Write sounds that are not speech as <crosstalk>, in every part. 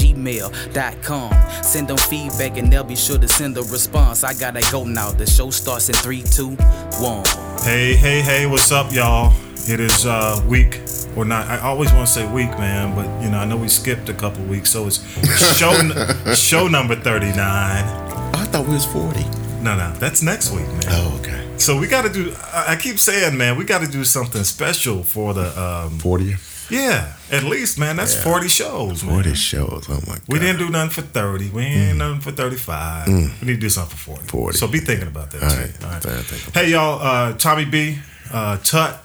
gmail.com. Send them feedback and they'll be sure to send a response. I gotta go now. The show starts in three, two, one. Hey, hey, hey, what's up, y'all? It is uh, week or not. I always want to say week, man, but you know, I know we skipped a couple weeks, so it's <laughs> show show number thirty nine. I thought we was forty. No, no, that's next week, man. Oh, okay. So we got to do. I I keep saying, man, we got to do something special for the. Um, Forty. Yeah, at least, man. That's Yeah. forty shows, man. Forty shows. Oh my god. We didn't do nothing for 30. We ain't nothing for 35. We need to do something for 40. 40. So be thinking about that, All too. right. All right. Hey, y'all. Uh, Tommy B, uh, Tut,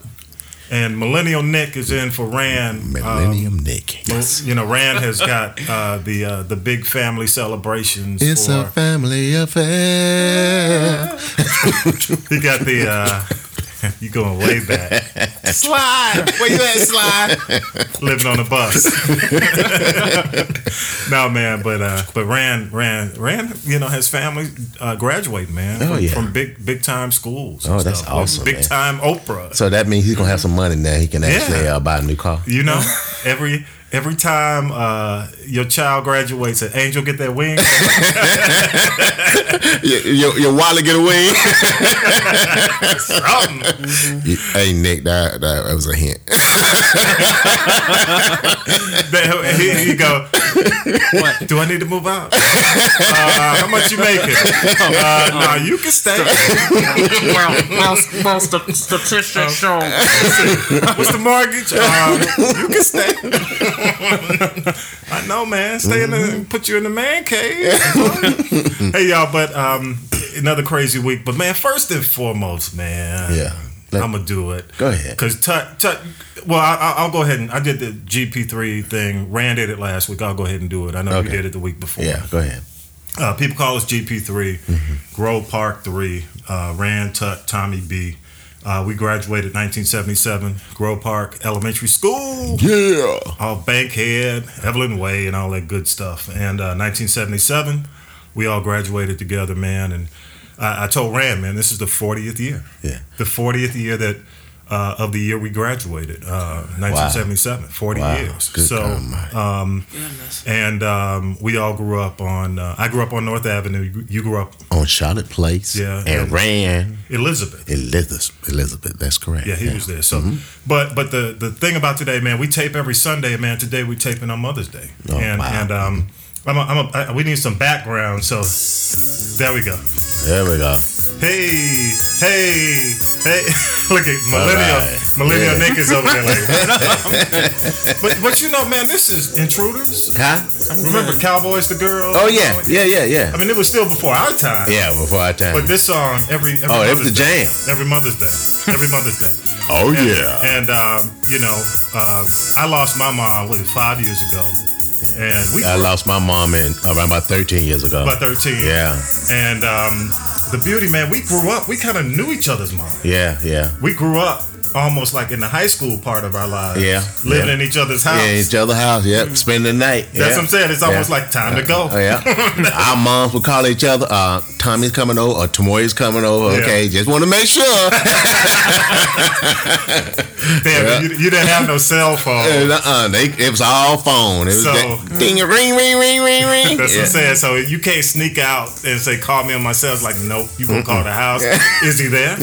and Millennial Nick is in for Rand. Millennium Nick. Um, Yes. You know, Rand has got uh, the uh, the big family celebrations. It's for, a family affair. <laughs> he got the. Uh, <laughs> you going way back. Slide. Where you at, Slide? Living on a bus. <laughs> no, man, but uh, but Rand, Rand, Rand, you know, has family uh, graduate, man, Oh, from, yeah. from big big time schools. Oh, that's stuff. Like awesome, Big man. time Oprah. So that means he's gonna have some money now. He can actually Yeah. uh, buy a new car. You know, <laughs> every every time uh, your child graduates, an angel get that wing. <laughs> your, your, your wallet get away. Something. hey Nick, that, that that was a hint. <laughs> He, he go, what? Do I need to move out? <laughs> Uh, how much you making? <laughs> Uh, no, you can stay. well, most, most of the statistics show <laughs> What's the mortgage? Um, you can stay. I know, man. Stay in the, put you in the man cave. hey, y'all, but um, another crazy week. But man, first and foremost, man. Yeah. Let- I'm gonna do it. Go ahead. Cause Tut, Tut. Well, I, I- I'll go ahead and I did the GP3 thing. Rand did it last week. I'll go ahead and do it. I know you did it the week before. Yeah, go ahead. Uh, people call us GP3, Mm-hmm. Grove Park 3, uh, Rand Tut, Tommy B. Uh, we graduated 1977, Grove Park Elementary School. Yeah. All Bankhead, Evelyn Way, and all that good stuff. And uh, 1977, we all graduated together, man. And I, I told Rand, man, this is the 40th year. Yeah. The 40th year that uh, of the year we graduated, uh, 1977, 40 Wow. years. Good so, um, and um, we all grew up on. Uh, I grew up on North Avenue. You, you grew up On Charlotte Place. Yeah, And and- ran Elizabeth. Elizabeth. Elizabeth. That's correct. Yeah, he was there. So, but but the the thing about today, man, we tape every Sunday, man. Today we taping on Mother's Day, Oh, and wow. and um, I'm a, I'm a, I, we need some background. So, there we go. There we go. Hey, hey, hey! <laughs> Look at millennial right. millennial Yeah. Nick is over there. Like, <laughs> but but you know, man, this is Intruders. Huh? Remember Cowboys to Girls? Oh yeah, yeah, yeah, yeah. I mean, it was still before our time. Yeah, before our time. But this song every, every Oh, it was the Day- jam. every Mother's Day, <laughs> every Mother's Day. Oh And, yeah. and um, you know, uh, I lost my mom what, five years ago, and we I lost my mom in around about 13 years ago. about thirteen. Yeah, And um, the beauty, man, we grew up. We kind of knew each other's mom. yeah, yeah. We grew up almost like in the high school part of our lives. Yeah, living yeah. in each other's house. Yeah, each other's house. Yep, mm-hmm. spend the night. That's yeah. what I'm saying. It's almost like time to go. Yeah. <laughs> Our moms would call each other, uh, Tommy's coming over or coming over. Okay, just want to make sure. <laughs> <laughs> Damn, Yeah. you, you didn't have no cell phone. uh-uh, they, it was all phone. It was So- that mm. ding, ring, ring, ring, ring, ring. That's what I'm saying. So you can't sneak out and say, "Call me on my cell." It's like, nope. You gonna call the house? Is he there?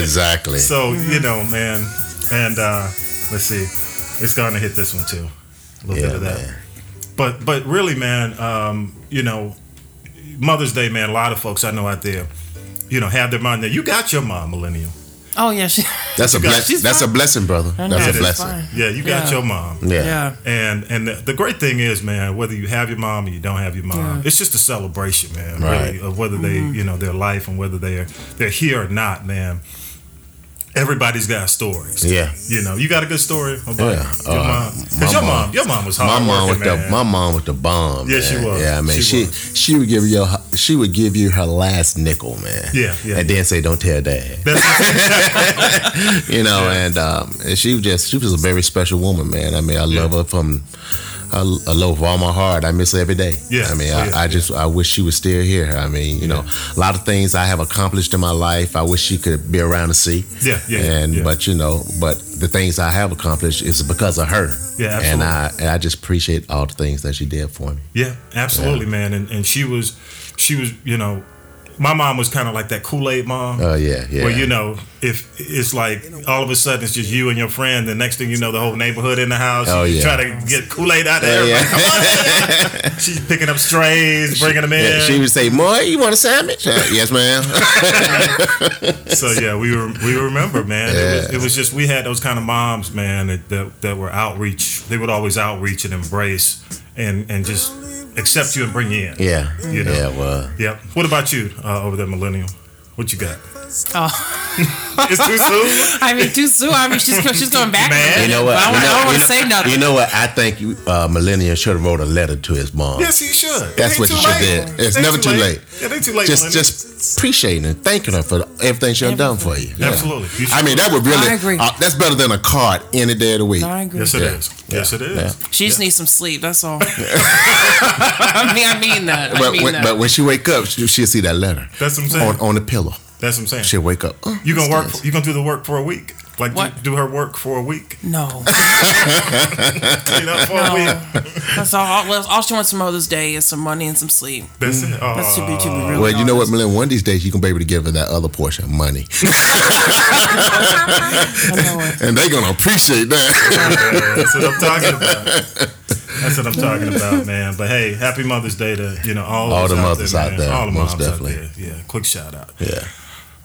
exactly. So you know, man. And uh, let's see, it's to hit this one too. A little yeah, bit of that. man. But but really, man, um, you know, Mother's Day, man. A lot of folks I know out there, you know, have their mom there. You got your mom, millennial. Oh yeah, she, <laughs> That's a blessing. That's a blessing, brother. That's a blessing. fine. Yeah, you got Yeah. your mom. Yeah. yeah. And and the, the great thing is, man, whether you have your mom or you don't have your mom, Yeah. it's just a celebration, man. Right. Really, of whether they, you know, their life and whether they're they're here or not, man. Everybody's got stories. Yeah. You know, you got a good story about Yeah. your Uh, mom. Because your mom- your mom was My mom with the man. my mom with the bomb. Yeah, she was. Yeah, man. She She she, would give you her- she would give you her last nickel, man. Yeah, yeah, And then say, "Don't tell dad." <laughs> You know, and um, and she was just she was a very special woman, man. I mean, I love her from. I, I love her with all my heart. I miss her every day. Yeah. I mean, Oh, I, yeah, I just I wish she was still here. I mean, you know, a lot of things I have accomplished in my life. I wish she could be around to see. Yeah, yeah, And yeah. but you know, but the things I have accomplished is because of her. Yeah, Absolutely. And. I and I just appreciate all the things that she did for me. Yeah, absolutely, man. And and she was, she was, you know, my mom was kind of like that Kool Aid mom. Oh yeah, yeah. Where you know, if it's like all of a sudden it's just you and your friend, the next thing you know, the whole neighborhood in the house. Oh, you yeah. try to get Kool Aid out there. Yeah, <laughs> She's picking up strays, bringing them in. Yeah, she would say, "Moy, you want a sandwich?" Uh, yes, ma'am. <laughs> so yeah, we were we remember, man. It, was, it was just we had those kind of moms, man, that, that that were outreach. They would always outreach and embrace and and just accept you and bring you in. yeah, You know. yeah. Well, Yep. What about you uh, over there, millennial? What you got? Oh, <laughs> It's too soon. <laughs> I mean, too soon. I mean, she's she's going back. Man. you know what? I you don't- know, I don't want to say nothing. You know what? I think you, uh, Millennium should have wrote a letter to his mom. Yes, you should. That's what too you should late. do. It's It ain't never too late. Yeah, they too late. just millennial. just appreciating and thanking her for everything she done done for you. Yeah. Absolutely. You I mean, that would really. I agree. uh, that's better than a card any day of the week. I agree. Yes, it Yeah. is. Yes, it is. Yeah. She just needs some sleep. That's all. <laughs> I mean, I mean that. I But mean when, that. but when she wake up, she, she'll see that letter That's what I'm saying. on, on the pillow. That's what I'm saying. She'll wake up. Oh, You gonna work? this? You gonna do the work for a week? Like do, What? do her work for a week? no, <laughs> Clean up for a no. week. That's all. All, all she wants for Mother's Day is some money and some sleep. That's it. Oh, That's to be to be really Well, you know what, honest. Millennium? One of these days, you can be able to give her that other portion of money, <laughs> I know it. and they're gonna appreciate that. <laughs> That's what I'm talking about. That's what I'm talking about, man. But hey, happy Mother's Day to you know all, All those the out mothers there, out there, all the most moms definitely. out there. Yeah, quick shout out. yeah.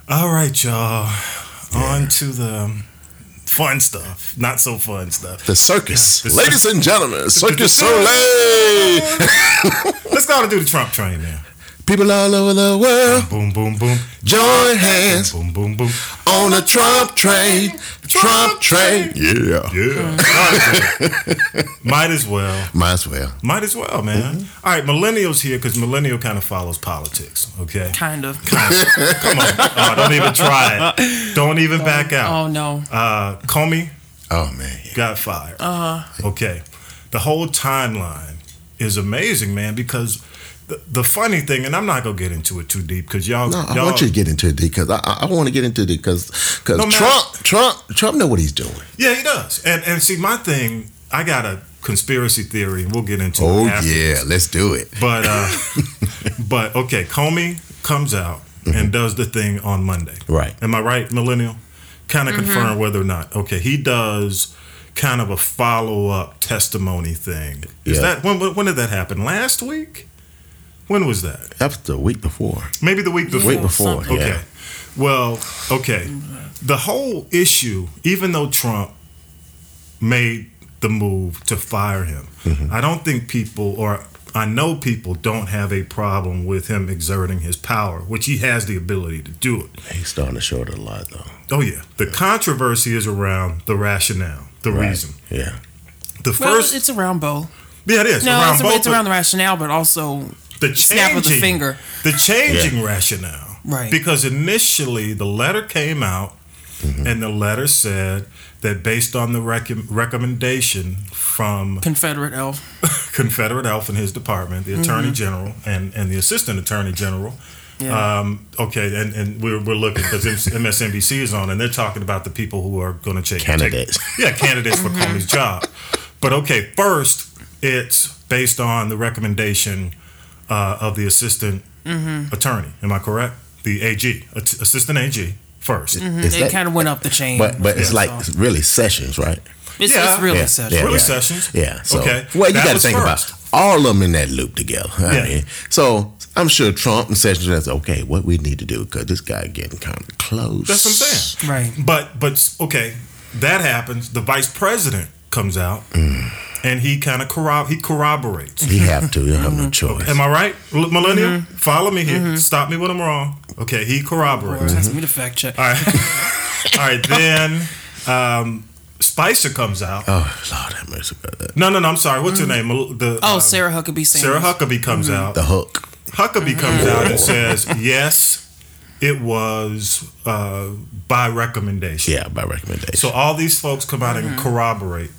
All right, y'all. On to the fun stuff, not so fun stuff. The circus. <laughs> The Ladies and gentlemen, Circus Soleil. <laughs> Let's go and do the Trump train now. People all over the world, Boom, boom, boom. join hands Boom, boom, boom. on the Trump train. Trump train. Yeah. Yeah. Might as well. Might as well. Might as well, man. All right, millennials here because millennial kind of follows politics. Okay, Kind of. come on. <laughs> Oh, don't even try it. Don't even back out. Oh no. Uh, Comey Oh man. Yeah. got fired. Uh huh. Okay, the whole timeline is amazing, man. Because the, the funny thing, and I'm not gonna get into it too deep because y'all, No, I y'all want you to get into it deep because I, I want to get into it because because No. Trump Trump Trump know what he's doing. yeah, he does. And and see, my thing, I got a conspiracy theory, and we'll get into Oh it. after. yeah, let's do it. But uh, <laughs> but okay, Comey comes out and does the thing on Monday. Right. Am I right, Millennial? Kind of confirm whether or not. Okay, he does kind of a follow up testimony thing. Is Yeah. that when, when when did that happen? Last week? When was that? That was the week before. Maybe the week before. Week before. something. Okay. Yeah. Well, okay. The whole issue, even though Trump made the move to fire him, Mm-hmm. I don't think people, or I know people, don't have a problem with him exerting his power, which he has the ability to do it. He's starting to show it a lot though. Oh, yeah. The controversy is around the rationale, the Right. reason. Yeah. The Well, first, it's around both. yeah, it is. No, around it's, both, it's around the rationale, but also the changing, snap of the finger. the changing rationale. Right. Because initially the letter came out Mm-hmm. and the letter said that based on the rec- recommendation from Confederate elf. <laughs> Confederate Elf and his department, the Attorney General and, and the Assistant Attorney General. Yeah. Um, okay, and, and we're, we're looking because MSNBC is on and they're talking about the people who are going to take Candidates. take- yeah, candidates for Comey's job. But okay, first it's based on the recommendation uh, of the Assistant Attorney. Am I correct? The AG, Assistant AG, 1st Is it that- kind of went up the chain. But but it's like it's really sessions, right? it's, Yeah. it's really Yeah, such. yeah. Willie Sessions. Yeah. So, okay. Well, you got to think first. about all of them in that loop together. I Yeah. mean, so I'm sure Trump and Sessions says, okay. What we need to do because this guy getting kind of close. That's what I'm saying. Right. But but okay, that happens. The vice president comes out Mm. And he kind of corrob he corroborates. He have to. He don't have no choice. Am I right, L- millennial? Mm-hmm. Follow me here. Stop me when I'm wrong. Okay, he corroborates. That's me to fact check. All right. <laughs> All right, then um, Spicer comes out. Oh Lord have mercy about that. No, no, no. I'm sorry. What's her name? The Oh, uh, Sarah Huckabee Sanders. Sarah Huckabee comes out. The hook. Huckabee comes out and says, "Yes, it was uh, by recommendation." Yeah, by recommendation. So all these folks come out and corroborate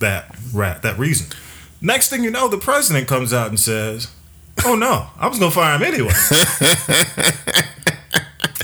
that rat that reason. Next thing you know, the president comes out and says, "Oh no, I was gonna fire him anyway." <laughs>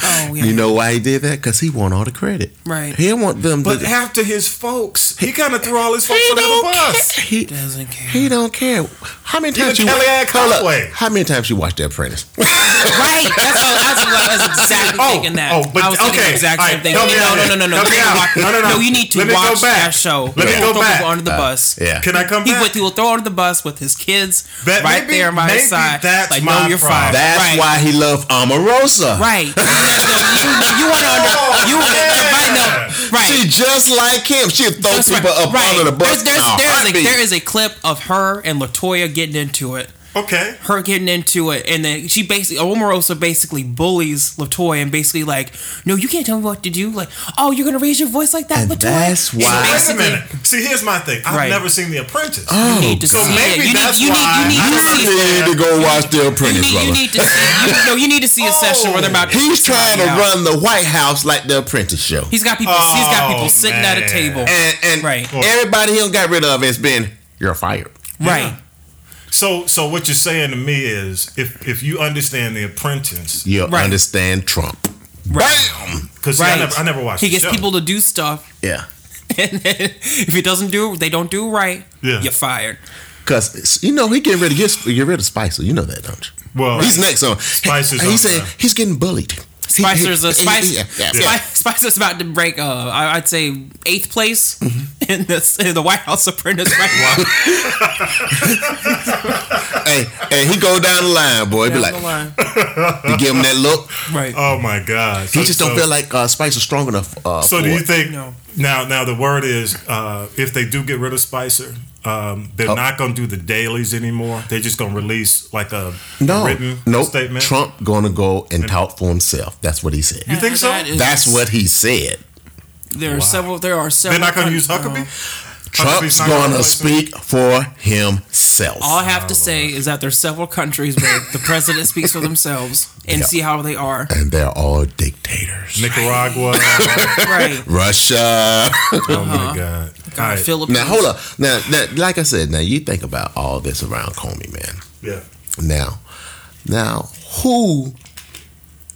Oh, yeah. you know why he did that? Because he want all the credit. Right. He want them. But to, after his folks, he kind of threw all his folks he under the bus. care. He, Doesn't care. he don't care. How many times Even you Kellyanne hold up. Conway. How many times you watched The Apprentice? <laughs> Right. That's, oh, that's what I was exactly Oh, thinking that. oh, but- I was okay. the exact same right, thing. help me no, out no, no, no, no. Help me out. watch- No, no, no. you need to Let go watch back. that show. Let me go will throw back. under the uh, bus. Yeah. Can I come He, back? would, he will throw under the bus with his kids That- right maybe- there by maybe his side. that's like, my no, you're fine. That's right. why he loved Omarosa. Right. <laughs> You, you, want to under. You right, oh, <laughs> no, right. She just like him. She'd throw That's people right. up Right. under the bus. There's, there's, there's a, there is a clip of her and Latoya getting into it. Okay. her getting into it, and then she basically Omarosa basically bullies Latoya and basically like, no, you can't tell me what to do. Like, oh, you're gonna raise your voice like that, And Latoya. that's And why- Wait a minute. See, here's my thing. I've Right. never seen The Apprentice. Oh. You need to So see maybe it. You that's need, you why need, you I need to heard see. You need to go watch The You Apprentice, need, you need to see. You, no, you need to see a session where they're about. He's kick trying to out. run the White House like The Apprentice show. He's got people. he's got people Oh, sitting at a table. and and Right. everybody he done got rid of has been you're fired. right. So, so what you're saying to me is, if if you understand The Apprentice, You Right. understand Trump. Right. Bam. because Right. I never, I never watched. He the gets show. people to do stuff, Yeah. <laughs> and then if he doesn't do, they don't do right. Yeah. You're fired. Cause you know he getting ready to get, get rid of Spicer. You know that, don't you? Well, he's next on. Spicer's He on said he's getting bullied. He- Spicer's he- <laughs> a he- Spice. yeah, yeah, Spi- yeah. Spicer's about to break. Uh, I- I'd say eighth place Mm-hmm. in this in the White House Apprentice right now. <laughs> Hey, hey, he go down the line, boy. Be like, you give him that look. Right. Oh my God! He just don't feel like uh, Spicer's strong enough. Uh, So for do you think No. now? Now the word is, uh, if they do get rid of Spicer, um, they're Oh. not going to do the dailies anymore. They're just going to release like a No, written no. statement. Trump gonna go and talk for himself. That's what he said. You think so? That is- That's what he said. There are several. There are several. They're not going to use Huckabee. uh, Huckabee's Trump's gonna gonna replace him? speak for himself. all I have to say is that there's several countries where the president speaks for themselves and Yeah. see how they are. and they're all dictators. Nicaragua. Right. <laughs> Russia. oh my God! All right. Philippines. now hold up. Now, now, like I said, now you think about all this around Comey, man. Yeah. Now, now who,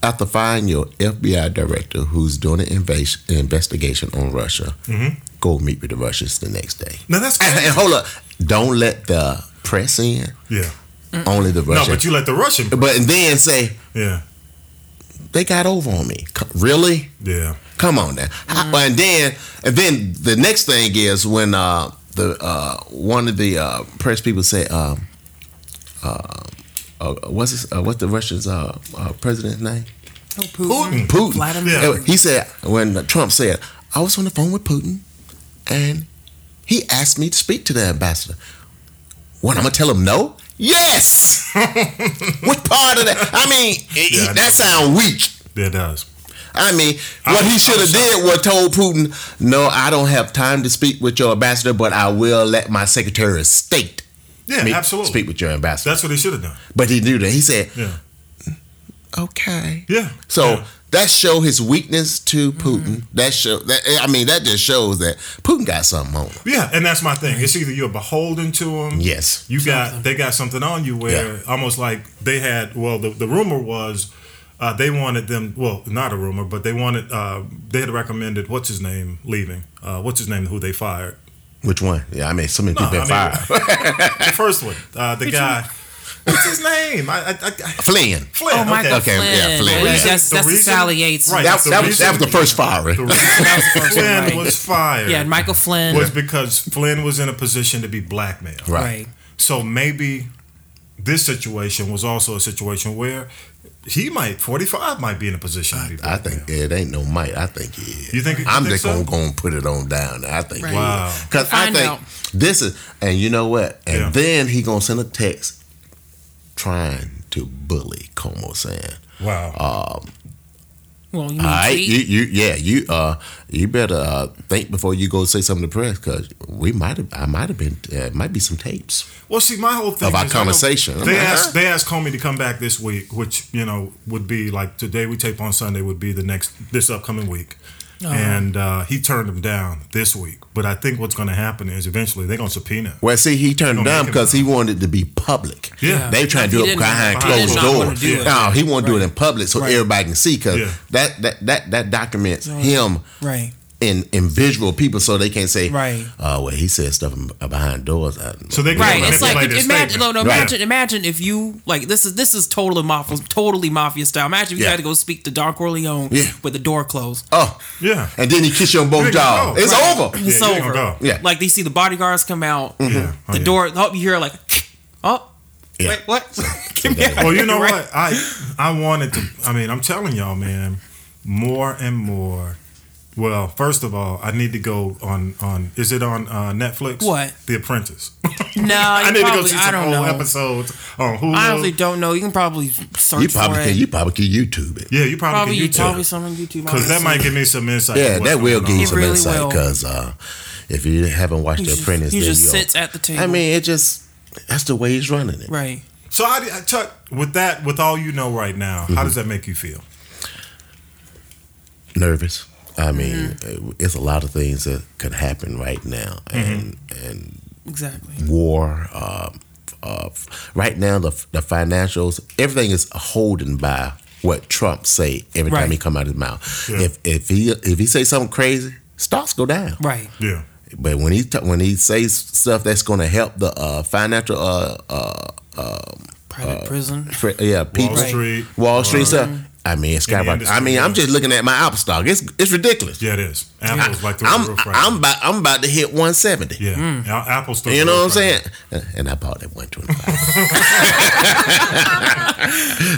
after firing your FBI director who's doing an invas- investigation on Russia, Mm-hmm. Go meet with the Russians the next day? Now that's And, crazy. and hold up, don't let the press in. yeah. Only the Russians. No, but you let the Russian. but and then say yeah. they got over on me. Really? Yeah. Come on now. How- And then and then the next thing is when uh, the uh, one of the uh, press people say, um, uh, uh, what's his, uh, what's the Russian's uh, uh, president's name? Oh, Putin. Putin. Vladimir. Yeah. Uh, He said when Trump said, I was on the phone with Putin, and he asked me to speak to the ambassador. What? I'm gonna tell him no? Yes. <laughs> what part of that? I mean, Yeah, that sounds weak. Yeah, it does. I mean, I what he should have did was told Putin, "No, I don't have time to speak with your ambassador, but I will let my Secretary of State Yeah, absolutely. speak with your ambassador." That's what he should have done. but he knew that. He said, Yeah. "Okay." Yeah. So Yeah. that show his weakness to Putin. That show that I mean, that just shows that Putin got something on him. Yeah, and that's my thing. It's either you're beholden to him. Yes. You got they got something on you where almost like they had. Well, the the rumor was. Uh, they wanted them. Well, not a rumor, but they wanted. Uh, they had recommended what's his name leaving. Uh, what's his name? Who they fired? Which one? Yeah, I mean, so many No, people been I mean- fired. <laughs> The first one. Uh, the guy. What's his name? I, I, I, Flynn. Flynn. Oh, Michael Okay, Flynn. yeah, Flynn. Well, Reason- that's the that's the reason- Sally Yates. right. That, that, was, that was the reason- first firing. The reason <laughs> That was the first one, Flynn right. was fired. Yeah, and Michael Flynn. was because Flynn was in a position to be blackmailed. Right. right. So maybe this situation was also a situation where he might 45 might be in a position to be I think it ain't no might. I think he is. You think- you I'm think just so? gonna, gonna put it on down. I think. Right. Wow. Because I Find think out. this is, and you know what? And Yeah. then he gonna send a text trying to bully Comey, saying, Wow. um, Well, you mean All right, tweet? you, you, yeah, you, uh, you better uh, think before you go say something to press, because we might have, I might have been, uh, might be some tapes. Well, see, my whole thing Of our is, I know conversation. They asked they asked Comey to come back this week, which you know would be like today we tape on Sunday would be the next this upcoming week, Uh-huh. and uh, he turned him down this week. But I think what's going to happen is eventually they're going to subpoena. him. Well, see, he turned it down because he wanted it to be public. Yeah. they trying to do it behind closed doors. do it. No, he want to do it in public so Right. everybody can see. Because Yeah. that, that that that documents him right. In in visual people, so they can't say, Right. Oh, well, he said stuff behind doors. I- So they can Right, manipulate it's like his imagine, no, statement. no, Right. imagine, imagine if you like this is this is totally mafia, totally mafia style. Imagine if you Yeah. had to go speak to Don Corleone Yeah. with the door closed. Oh, Yeah, and then he kiss you on both You jaws. go. It's Right. over. Yeah, It's over. go. Yeah. Like they see the bodyguards come out, mm-hmm. Yeah. Oh, the yeah. door. Oh, you hear like, oh, Yeah. wait, what? <laughs> Give me Well, you know Right. what? I I wanted to. I mean, I'm telling y'all, man, more and more. Well, first of all, I need to go on on. Is it on uh, Netflix? What? The Apprentice. <laughs> No, <laughs> I you need to go probably- see some don't old know. episodes on Hulu. I honestly don't know. You can probably search You for probably it. can. You probably can YouTube it. yeah, you probably, probably, can YouTube probably some on YouTube. because that might give me some insight. Yeah, that will give you some really insight because uh, if you haven't watched He The just, Apprentice, he then just you sits at the table. I mean, it just that's the way he's running it. right. So, I, I, Chuck, with that, with all you know right now, Mm-hmm. how does that make you feel? Nervous. I mean, Mm-hmm. it's a lot of things that could happen right now, and and Exactly. war. Um, uh, right now, the the financials, everything is holding by what Trump say every time he come out of his mouth. Yeah. If if he if he say something crazy, stocks go down. Right. Yeah, But when he t- when he says stuff that's going to help the uh, financial uh, uh, Private prison. fr- yeah people Wall Street, Wall Street or- stuff. I mean, it's skyrocket. I industry, mean, I'm just looking at my Apple stock. It's it's ridiculous. yeah, it is. Apple's like through I'm the roof right I'm now. about I'm about to hit 170. Yeah, A- Apple's through You know what I'm roof right saying? And I bought at 125.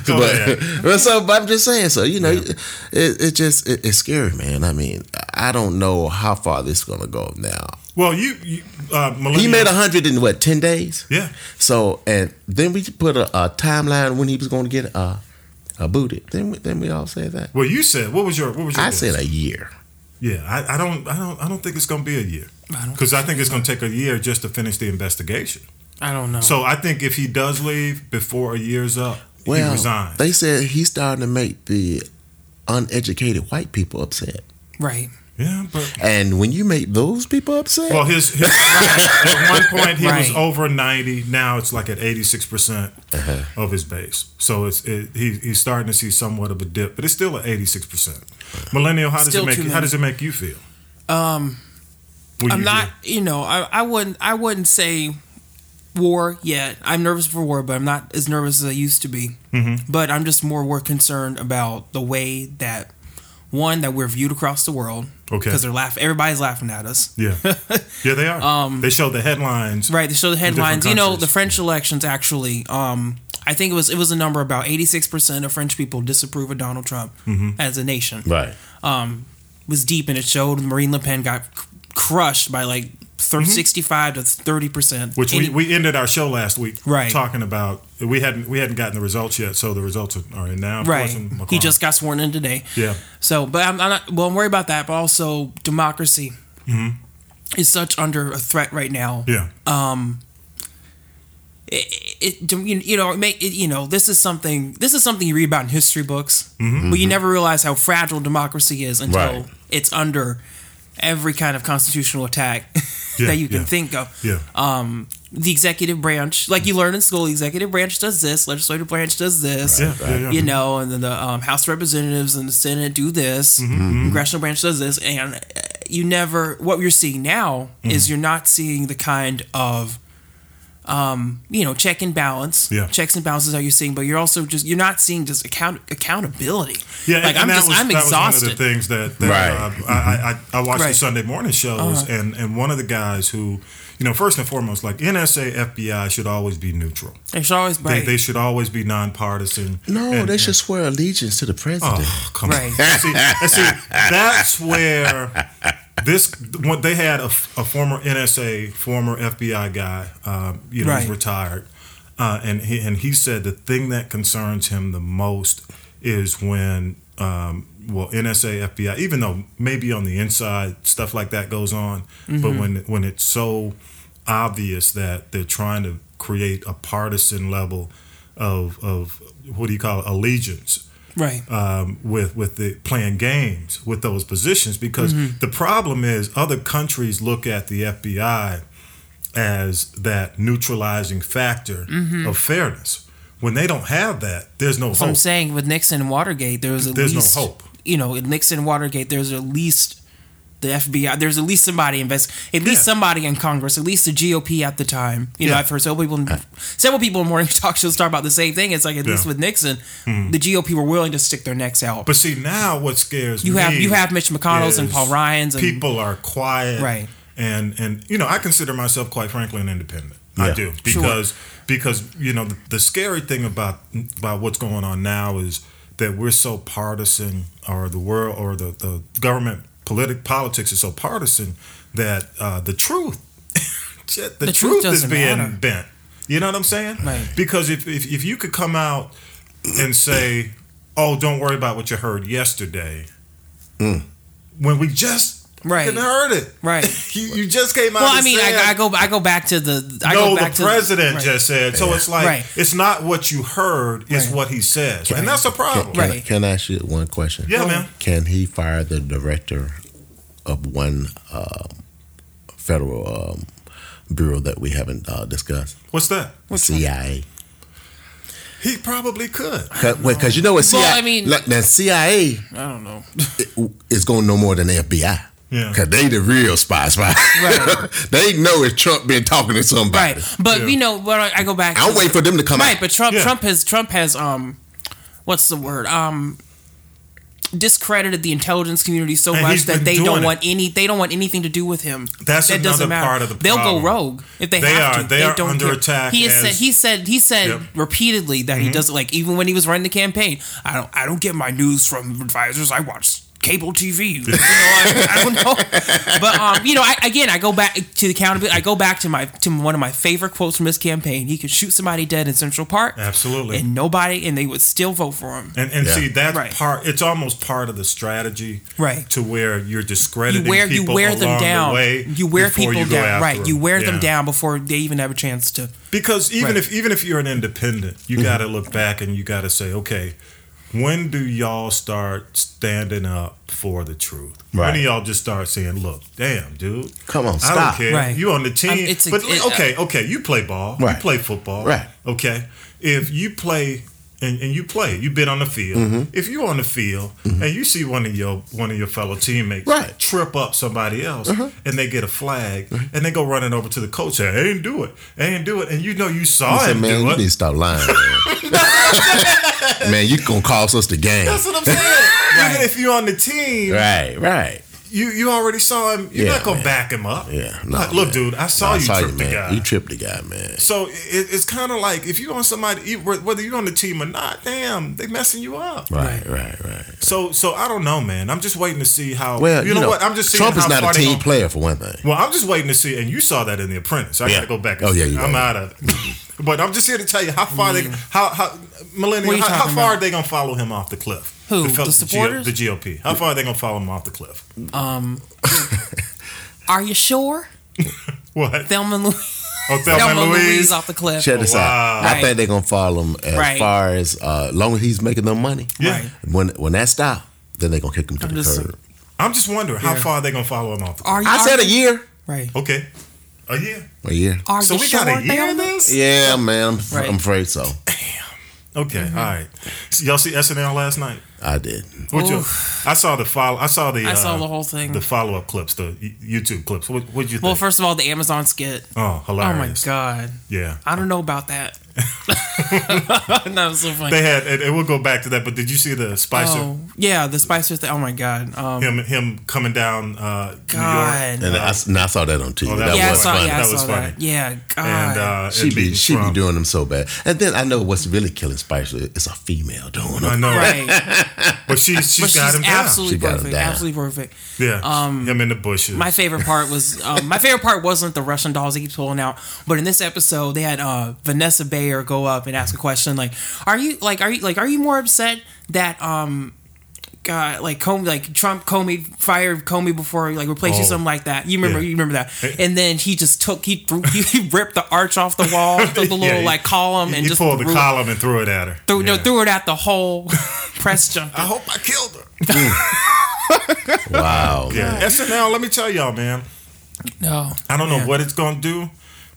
Go <laughs> <laughs> but, ahead. <laughs> but so, but I'm just saying. So you know, it, it just it, it's scary, man. I mean, I don't know how far this is gonna go now. Well, you, you uh, He made hundred in what ten days? Yeah, So and then we put a, a timeline when he was going to get uh, a booted. Then we, then we all said that. Well, you said what was your what was your? I guess? said a year. Yeah, I, I don't I don't I don't think it's gonna be a year because I think it's gonna take a year just to finish the investigation. I don't know. So I think if he does leave before a year's up, he resigns. they said he's starting to make the uneducated white people upset. right. Yeah, but And when you make those people upset, well, his, his at one <laughs> point he was over ninety. Now it's like at eighty six percent Uh-huh. of his base. So it's it, he, he's starting to see somewhat of a dip, but it's still at eighty six percent. Millennial, how does Still it make too how does it make you feel? Um, when I'm you not. do- You know, I, I wouldn't. I wouldn't say war yet. I'm nervous for war, but I'm not as nervous as I used to be. Mm-hmm. But I'm just more more concerned about the way that one that we're viewed across the world. Okay. Because they're laughing. Everybody's laughing at us. Yeah, <laughs> yeah, they are. Um, they show the headlines. Right. They show the headlines. You know, the French elections actually. Um, I think it was it was a number about 86 percent of French people disapprove of Donald Trump Mm-hmm. as a nation. right? was deep and it showed Marine Le Pen got c- crushed by like 30, 65 to 30 percent. Mm-hmm. Which we, we ended our show last week Right. talking about. We hadn't we hadn't gotten the results yet, so the results are, in now. Right. He just got sworn in today. yeah So, but I'm, I'm not. Well, I'm worried about that. But also, democracy is such under a threat right now. yeah um It, it you you know it make it, you know this is something this is something you read about in history books, Mm-hmm. but you never realize how fragile democracy is until Right. it's under every kind of constitutional attack <laughs> Yeah, that you can yeah. think of. yeah um, the executive branch, like you learn in school, the executive branch does this, legislative branch does this, yeah, yeah, you know, and then the um, House of Representatives and the Senate do this, Mm-hmm, congressional branch does this, and uh, you never. What you're seeing now Mm-hmm. is you're not seeing the kind of, um, you know, check and balance, Yeah. checks and balances are you seeing, but you're also just you're not seeing just account accountability. Yeah, like and, I'm and that just was, I'm that was one of the things that, that Right. uh, I, I, I watched the Sunday morning shows, Uh-huh. and, and one of the guys who, you know, first and foremost, like NSA, FBI should always be neutral. They should always They, right. they should always be nonpartisan. No, And- they and- should swear allegiance to the president. Oh, come Right. on. see, and see, that's where this what they had a, a former NSA, former FBI guy, um, you know, Right. retired, uh, and he and he said the thing that concerns him the most is when um, well NSA, FBI, even though maybe on the inside stuff like that goes on, but Mm-hmm. when when it's so obvious that they're trying to create a partisan level of of what do you call it allegiance Right. um, with with the playing games with those positions because Mm-hmm. the problem is other countries look at the FBI as that neutralizing factor of fairness. When they don't have that, there's no Mm-hmm. So I'm saying with Nixon and Watergate, there was at There's no least hope. You know, in Nixon and Watergate, there's at least the FBI. There's at least somebody invest. At least Yeah. somebody in Congress. At least the GOP at the time. You know, I've heard several people, several people in morning <laughs> talk shows talk about the same thing. It's like at least Yeah. Hmm. with Nixon, the GOP were willing to stick their necks out. But see, now what scares you me have you have Mitch McConnell's and Paul Ryan's and people are quiet, Right. And and you know, I consider myself quite frankly an independent. I do because because you know the, the scary thing about about what's going on now is that we're so partisan, or the world or the the government politic politics is so partisan that uh, the truth, <laughs> the, The truth truth, is being matter. bent. You know what I'm saying? Right. Because if, if if you could come out and say, "Oh, don't worry about what you heard yesterday," when we just Right. fucking heard it, Right. <laughs> you, you just came out. Well, I mean, said, I, I go I go back to the I no, go the back to president right. just said. So it's like Right. it's not what you heard; it's Right. what he says, and that's a problem. can, I, Right. can I ask you one question? Yeah, man. Can he fire the director of one um, federal um, bureau that we haven't uh, discussed? What's that? What's the CIA. He probably could. Because you know what CIA. Well, I mean- look, now CIA I don't know. is going no more than the FBI. Yeah. Because they the real spy spy. Right. <laughs> they know if Trump been talking to somebody. Right, but Yeah. you know, but I I go back. I'm to- waiting for them to come right, out. but Trump, Yeah. Trump has, Trump has, um, what's the word? Um, discredited the intelligence community so And much that they don't it. want any, they don't want anything to do with him. That's that doesn't another matter. part of the They'll go rogue if they, They have are- to. they are don't under care. attack He has said, he said, he said Yep. Mm-hmm. repeatedly that he doesn't like even when he was running the campaign. I don't, I don't get my news from advisors. I watch cable TV. You <laughs> know, I, I don't know, but um, you know, I, again, I go back to the accountability. I go back to my to one of my favorite quotes from his campaign. He could shoot somebody dead in Central Park, Absolutely. and nobody, and they would still vote for him. And and Yeah. see that Right. part, it's almost part of the strategy, Right. To where you're discrediting You wear you people wear them down. the way. you wear people you down. after Right. You them. wear them down before they even have a chance to. Because even Right. if even if you're an independent, you got to look back and you got to say, okay, when do y'all start standing up for the truth? When do y'all just start saying, look, damn, dude, Come on, I stop. don't care. Right. You on the team, Um, it's a- but it- okay, okay, you play ball, Right. you play football, Right. Okay, if you play. And, and you play, you've been on the field. Mm-hmm. If you're on the field and you see one of your one of your fellow teammates Right. Uh-huh. trip up somebody else and they get a flag and they go running over to the coach, say, I ain't do it, ain't do it, and you know you saw said, him man, do you it. need to stop lying. Man, <laughs> man you gonna cost us the game. That's what I'm saying. <laughs> Even if you're on the team, Right, right. You you already saw him. You're Yeah, not gonna man. back him up. Yeah, no, Like, look, dude, I saw No, you saw trip you, the guy. You tripped the guy, man. so it, it's kind of like if you're on somebody, whether you're on the team or not, damn, they messing you up. Right, right, right. So so I don't know, man. I'm just waiting to see how. Well, you, know, what? I'm just seeing Trump is how not a team player for one thing. Well, I'm just waiting to see, and you saw that in The Apprentice. I Yeah. got to go back. And Oh, see. yeah, you I'm out of. <laughs> but I'm just here to tell you how far they, how how What millennial, are how, how far about? are they gonna follow him off the cliff? Who, fel- the supporters? the GOP. How far are they gonna follow him off the cliff? Um, <laughs> are you sure? <laughs> What? Thelma and Louise, Oh, Thelma, Thelma and Louise. off the cliff. Check this Wow. out. I Right. think they're gonna follow him as Right. far as uh, long as he's making them money. Yeah. Right. When when that stop, then they're gonna kick him to I'm the just- curb. I'm just wondering how Yeah. far are they gonna follow him off the cliff? Are you? I are said a year. Right. Okay, a year. A year. Are So we sure, got a year of this. Yeah, man. I'm, Right. I'm afraid so. Damn. Okay, Mm-hmm. all right. So y'all see SNL last night? I did. What you? I saw the follow. I saw the. I saw uh, the whole thing. The follow up clips, the YouTube clips. What would you think? Well, first of all, the Amazon skit. oh, hilarious! Oh my god. Yeah, I don't know about that. <laughs> that was so funny. they had, and, and we'll go back to that. But did you see the Spicer? oh, yeah, the Spicer thing. Oh my god. Um, Him, him coming down uh, New God. York, And I, s- and I saw that on TV. Oh, that that yeah, I was saw. funny. Yeah, I That was saw funny. that. Yeah. God. and uh, She and be beating she be doing them so bad. And then I know what's really killing Spicer is a female doing I know, right. <laughs> but she she's but got she's him down. absolutely She got him perfect. down. Absolutely perfect. yeah, um, him in the bushes. My favorite part was um, my favorite part wasn't the Russian dolls he keeps pulling out, but in this episode they had uh, Vanessa Bayer go up and ask a question like, "Are you like are you like are you more upset that um uh, like Comey, like Trump Comey fired Comey before like replaced you, Oh. something like that. You remember? Yeah. You remember that? And then he just took he threw he ripped the arch off the wall, the, <laughs> the little Yeah, he- like column, he, and he just pulled the threw it- column and threw it at her. Threw, no, threw it at the whole <laughs> press <laughs> junket. I hope I killed her. Wow. Yeah, SNL. Let me tell y'all, man. No, I don't know Yeah. what it's gonna do,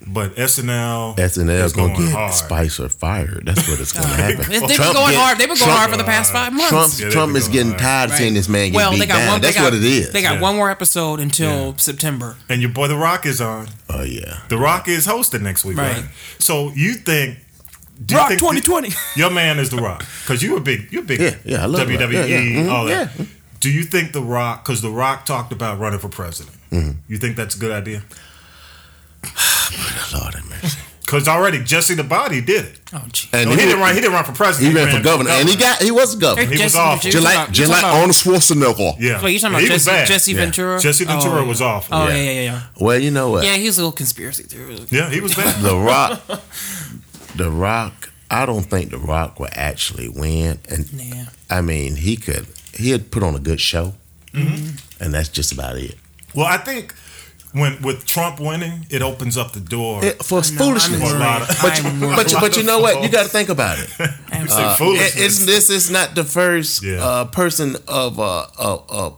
but SNL SNL is gonna get hard. Spicer fired. That's what it's gonna <laughs> happen. They've been Trump going get- hard. They've been going Trump- hard for the past five months. Trump, Yeah, Trump is getting hard. tired of seeing this man get well, beat they got down. one. That's they got, what it is. They got Yeah. one more episode until Yeah. September. And your boy The Rock is on. oh yeah. The Rock is hosting next week, right? Right. So you think? Do you Rock 2020. <laughs> Your man is The Rock because you a big, you're a big Yeah, yeah, I love WWE, Yeah, yeah. Mhm, all that. Do you think The Rock? Because The Rock talked about running for president. Mm-hmm. You think that's a good idea? Lord have mercy. Because already Jesse the Body did it. Oh, gee. And No, he, he, didn't run. He didn't run for president. he ran for governor, and he got he was a governor. He was Jesse- awful. you're Just like just like Arnold Schwarzenegger. Yeah, Wait, you talking about he was Jesse, bad. Jesse Yeah. Ventura? Jesse Ventura oh, was awful. Oh Yeah. yeah, yeah, yeah. Well, you know what? Yeah, he was a little conspiracy theorist. Yeah, he was bad. The Rock, <laughs> The Rock. I don't think The Rock will actually win, and Yeah. I mean he could. He'd put on a good show, Mm-hmm. and that's just about it. Well, I think when with Trump winning, it opens up the door. It- for No, foolishness. I'm lot of- But you, but you, but you know what? You got to think about it. <laughs> Uh, it- it's this is not the first Yeah. uh, person of uh, uh, uh,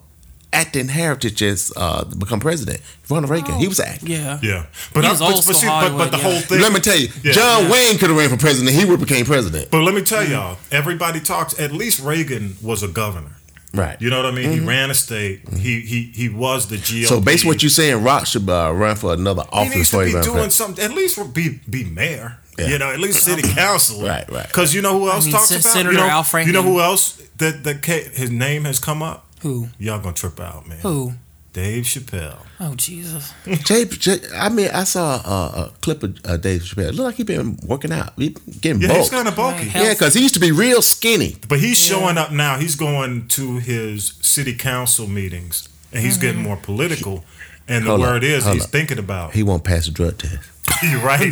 acting heritage as uh, become president. Ronald Reagan, he was acting. Yeah. yeah, but He I- was but, old but, see, but, but the yeah. whole thing. Let me tell you, Yeah. John Yeah. Wayne could have ran for president. He would have became president. But let me tell y'all, everybody talks. At least Reagan was a governor. Right. You know what I mean? He mm-hmm. ran a state. Mm-hmm. He he he was the GOP. so based on what you're saying, Rock should uh, run for another office. he office needs to be doing president. something. At least be be mayor. Yeah. You know, at least city mm-hmm. council. Right, right. Because you know who else mean, talks Sen- about Senator you know, Al Franken. You know who else that that his name has come up? Who? Y'all gonna trip out, man. Who? Dave Chappelle. Oh Jesus. Jay, Jay, I mean, I saw a, a clip of uh, Dave Chappelle. It looked like he been working out. He getting Yeah, bulk. he's kind of bulky. Right. yeah, because he used to be real skinny. But he's showing up now. He's going to his city council meetings, and he's getting more political. And the Hold up, word is he's up. thinking about. He won't pass a drug test. You <laughs> right? <laughs>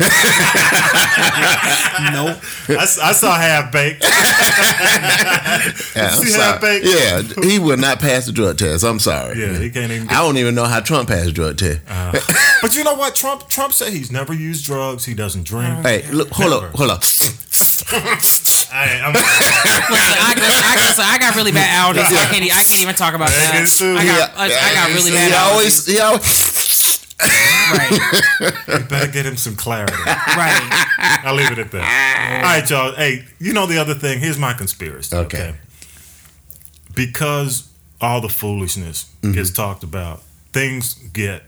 Nope. I saw half baked. <laughs> Yeah, See sorry. how big- Yeah, he will not pass the drug test. I'm sorry. Yeah, he can't even. I don't even know how Trump passed the drug test. Uh-huh. But you know what? Trump Trump said he's never used drugs. He doesn't drink. hey, look, hold Never. up, hold up. I, I'm, Listen, I, I, listen, I got really bad allergies. So I can't. I can't even talk about that. it's true. I got. I, I got really bad He allergies. always, he always. Right. you better get him some clarity. Right. I'll leave it at that. All right, y'all. Hey, you know the other thing? Here's my conspiracy. Okay. Okay. Because all the foolishness Mm-hmm. gets talked about, things get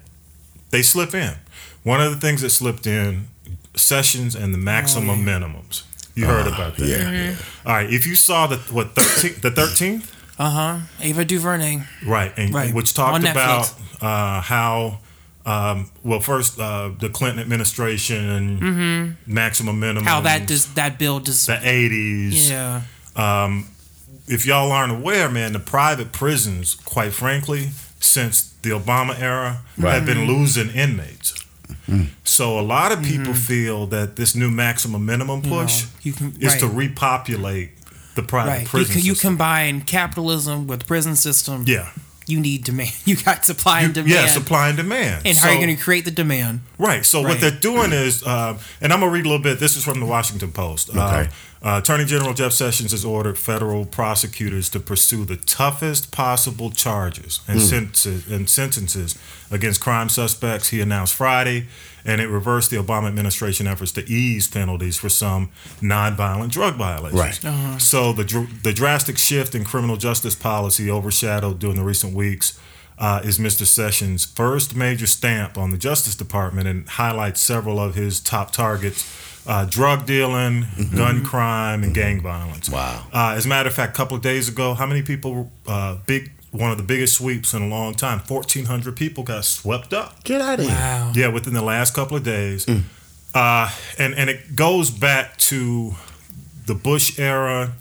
they slip in. One of the things that slipped in, sessions and the maximum minimums. You heard about that. Yeah. All right. If you saw the what 13th, the 13th, Uh huh. Ava DuVernay. right, and Right. which talked about uh, how. Um, well, first, uh, the Clinton administration, maximum minimum, Mm-hmm. How that just that bill just. the 80s. Yeah. If y'all aren't aware, man, the private prisons, quite frankly, since the Obama era, have been losing inmates. So a lot of people feel that this new maximum minimum push Mm-hmm. you can- is to repopulate the private Right. You, prison can- you system. combine capitalism with prison system. yeah. You need demand. <laughs> You got supply and demand. Yeah, supply and demand. And how are you going to create the demand? Right. So what they're doing is, uh, and I'm gonna read a little bit. This is from the Washington Post. Okay. Uh, uh, Attorney General Jeff Sessions has ordered federal prosecutors to pursue the toughest possible charges and, sentences, and sentences against crime suspects. He announced Friday, and it reversed the Obama administration efforts to ease penalties for some nonviolent drug violations. Right. So the dr- the drastic shift in criminal justice policy overshadowed during the recent weeks uh, is Mr. Sessions' first major stamp on the Justice Department and highlights several of his top targets: uh, drug dealing, gun crime, and gang violence. Wow. Uh, as a matter of fact, a couple of days ago, how many people? Uh, big one of the biggest sweeps in a long time. Fourteen hundred people got swept up. Get out of here. Wow. Yeah, within the last couple of days. Uh, and, and it goes back to the Bush era,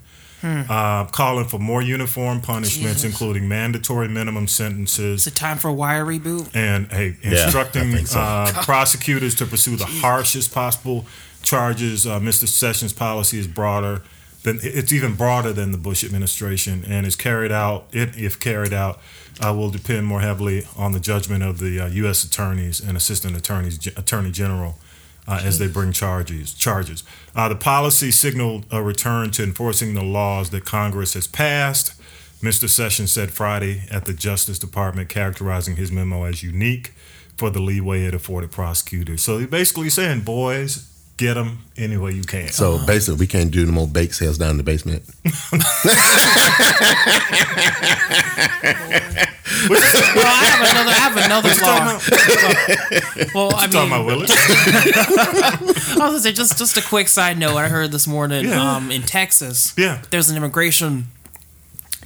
uh, calling for more uniform punishments, Jesus. including mandatory minimum sentences. Is it time for a wire reboot? And hey, instructing I think so. uh, prosecutors to pursue the harshest possible charges. Uh, Mr. Sessions' policy is broader then it's even broader than the Bush administration, and is carried out. It, if carried out, uh, will depend more heavily on the judgment of the uh, U.S. attorneys and assistant attorneys, attorney general, uh, as they bring charges. Charges. Uh, the policy signaled a return to enforcing the laws that Congress has passed. Mr. Sessions said Friday at the Justice Department, characterizing his memo as unique for the leeway it afforded prosecutors. So he's basically saying, boys, get them any way you can. So basically, we can't do no more bake sales down in the basement. <laughs> Well, I have another. I have another What you talking law. about? <laughs> Well, I Talking about mean, Willis? <laughs> I was gonna say just just a quick side note. I heard this morning Yeah. um, in Texas. Yeah. there's an immigration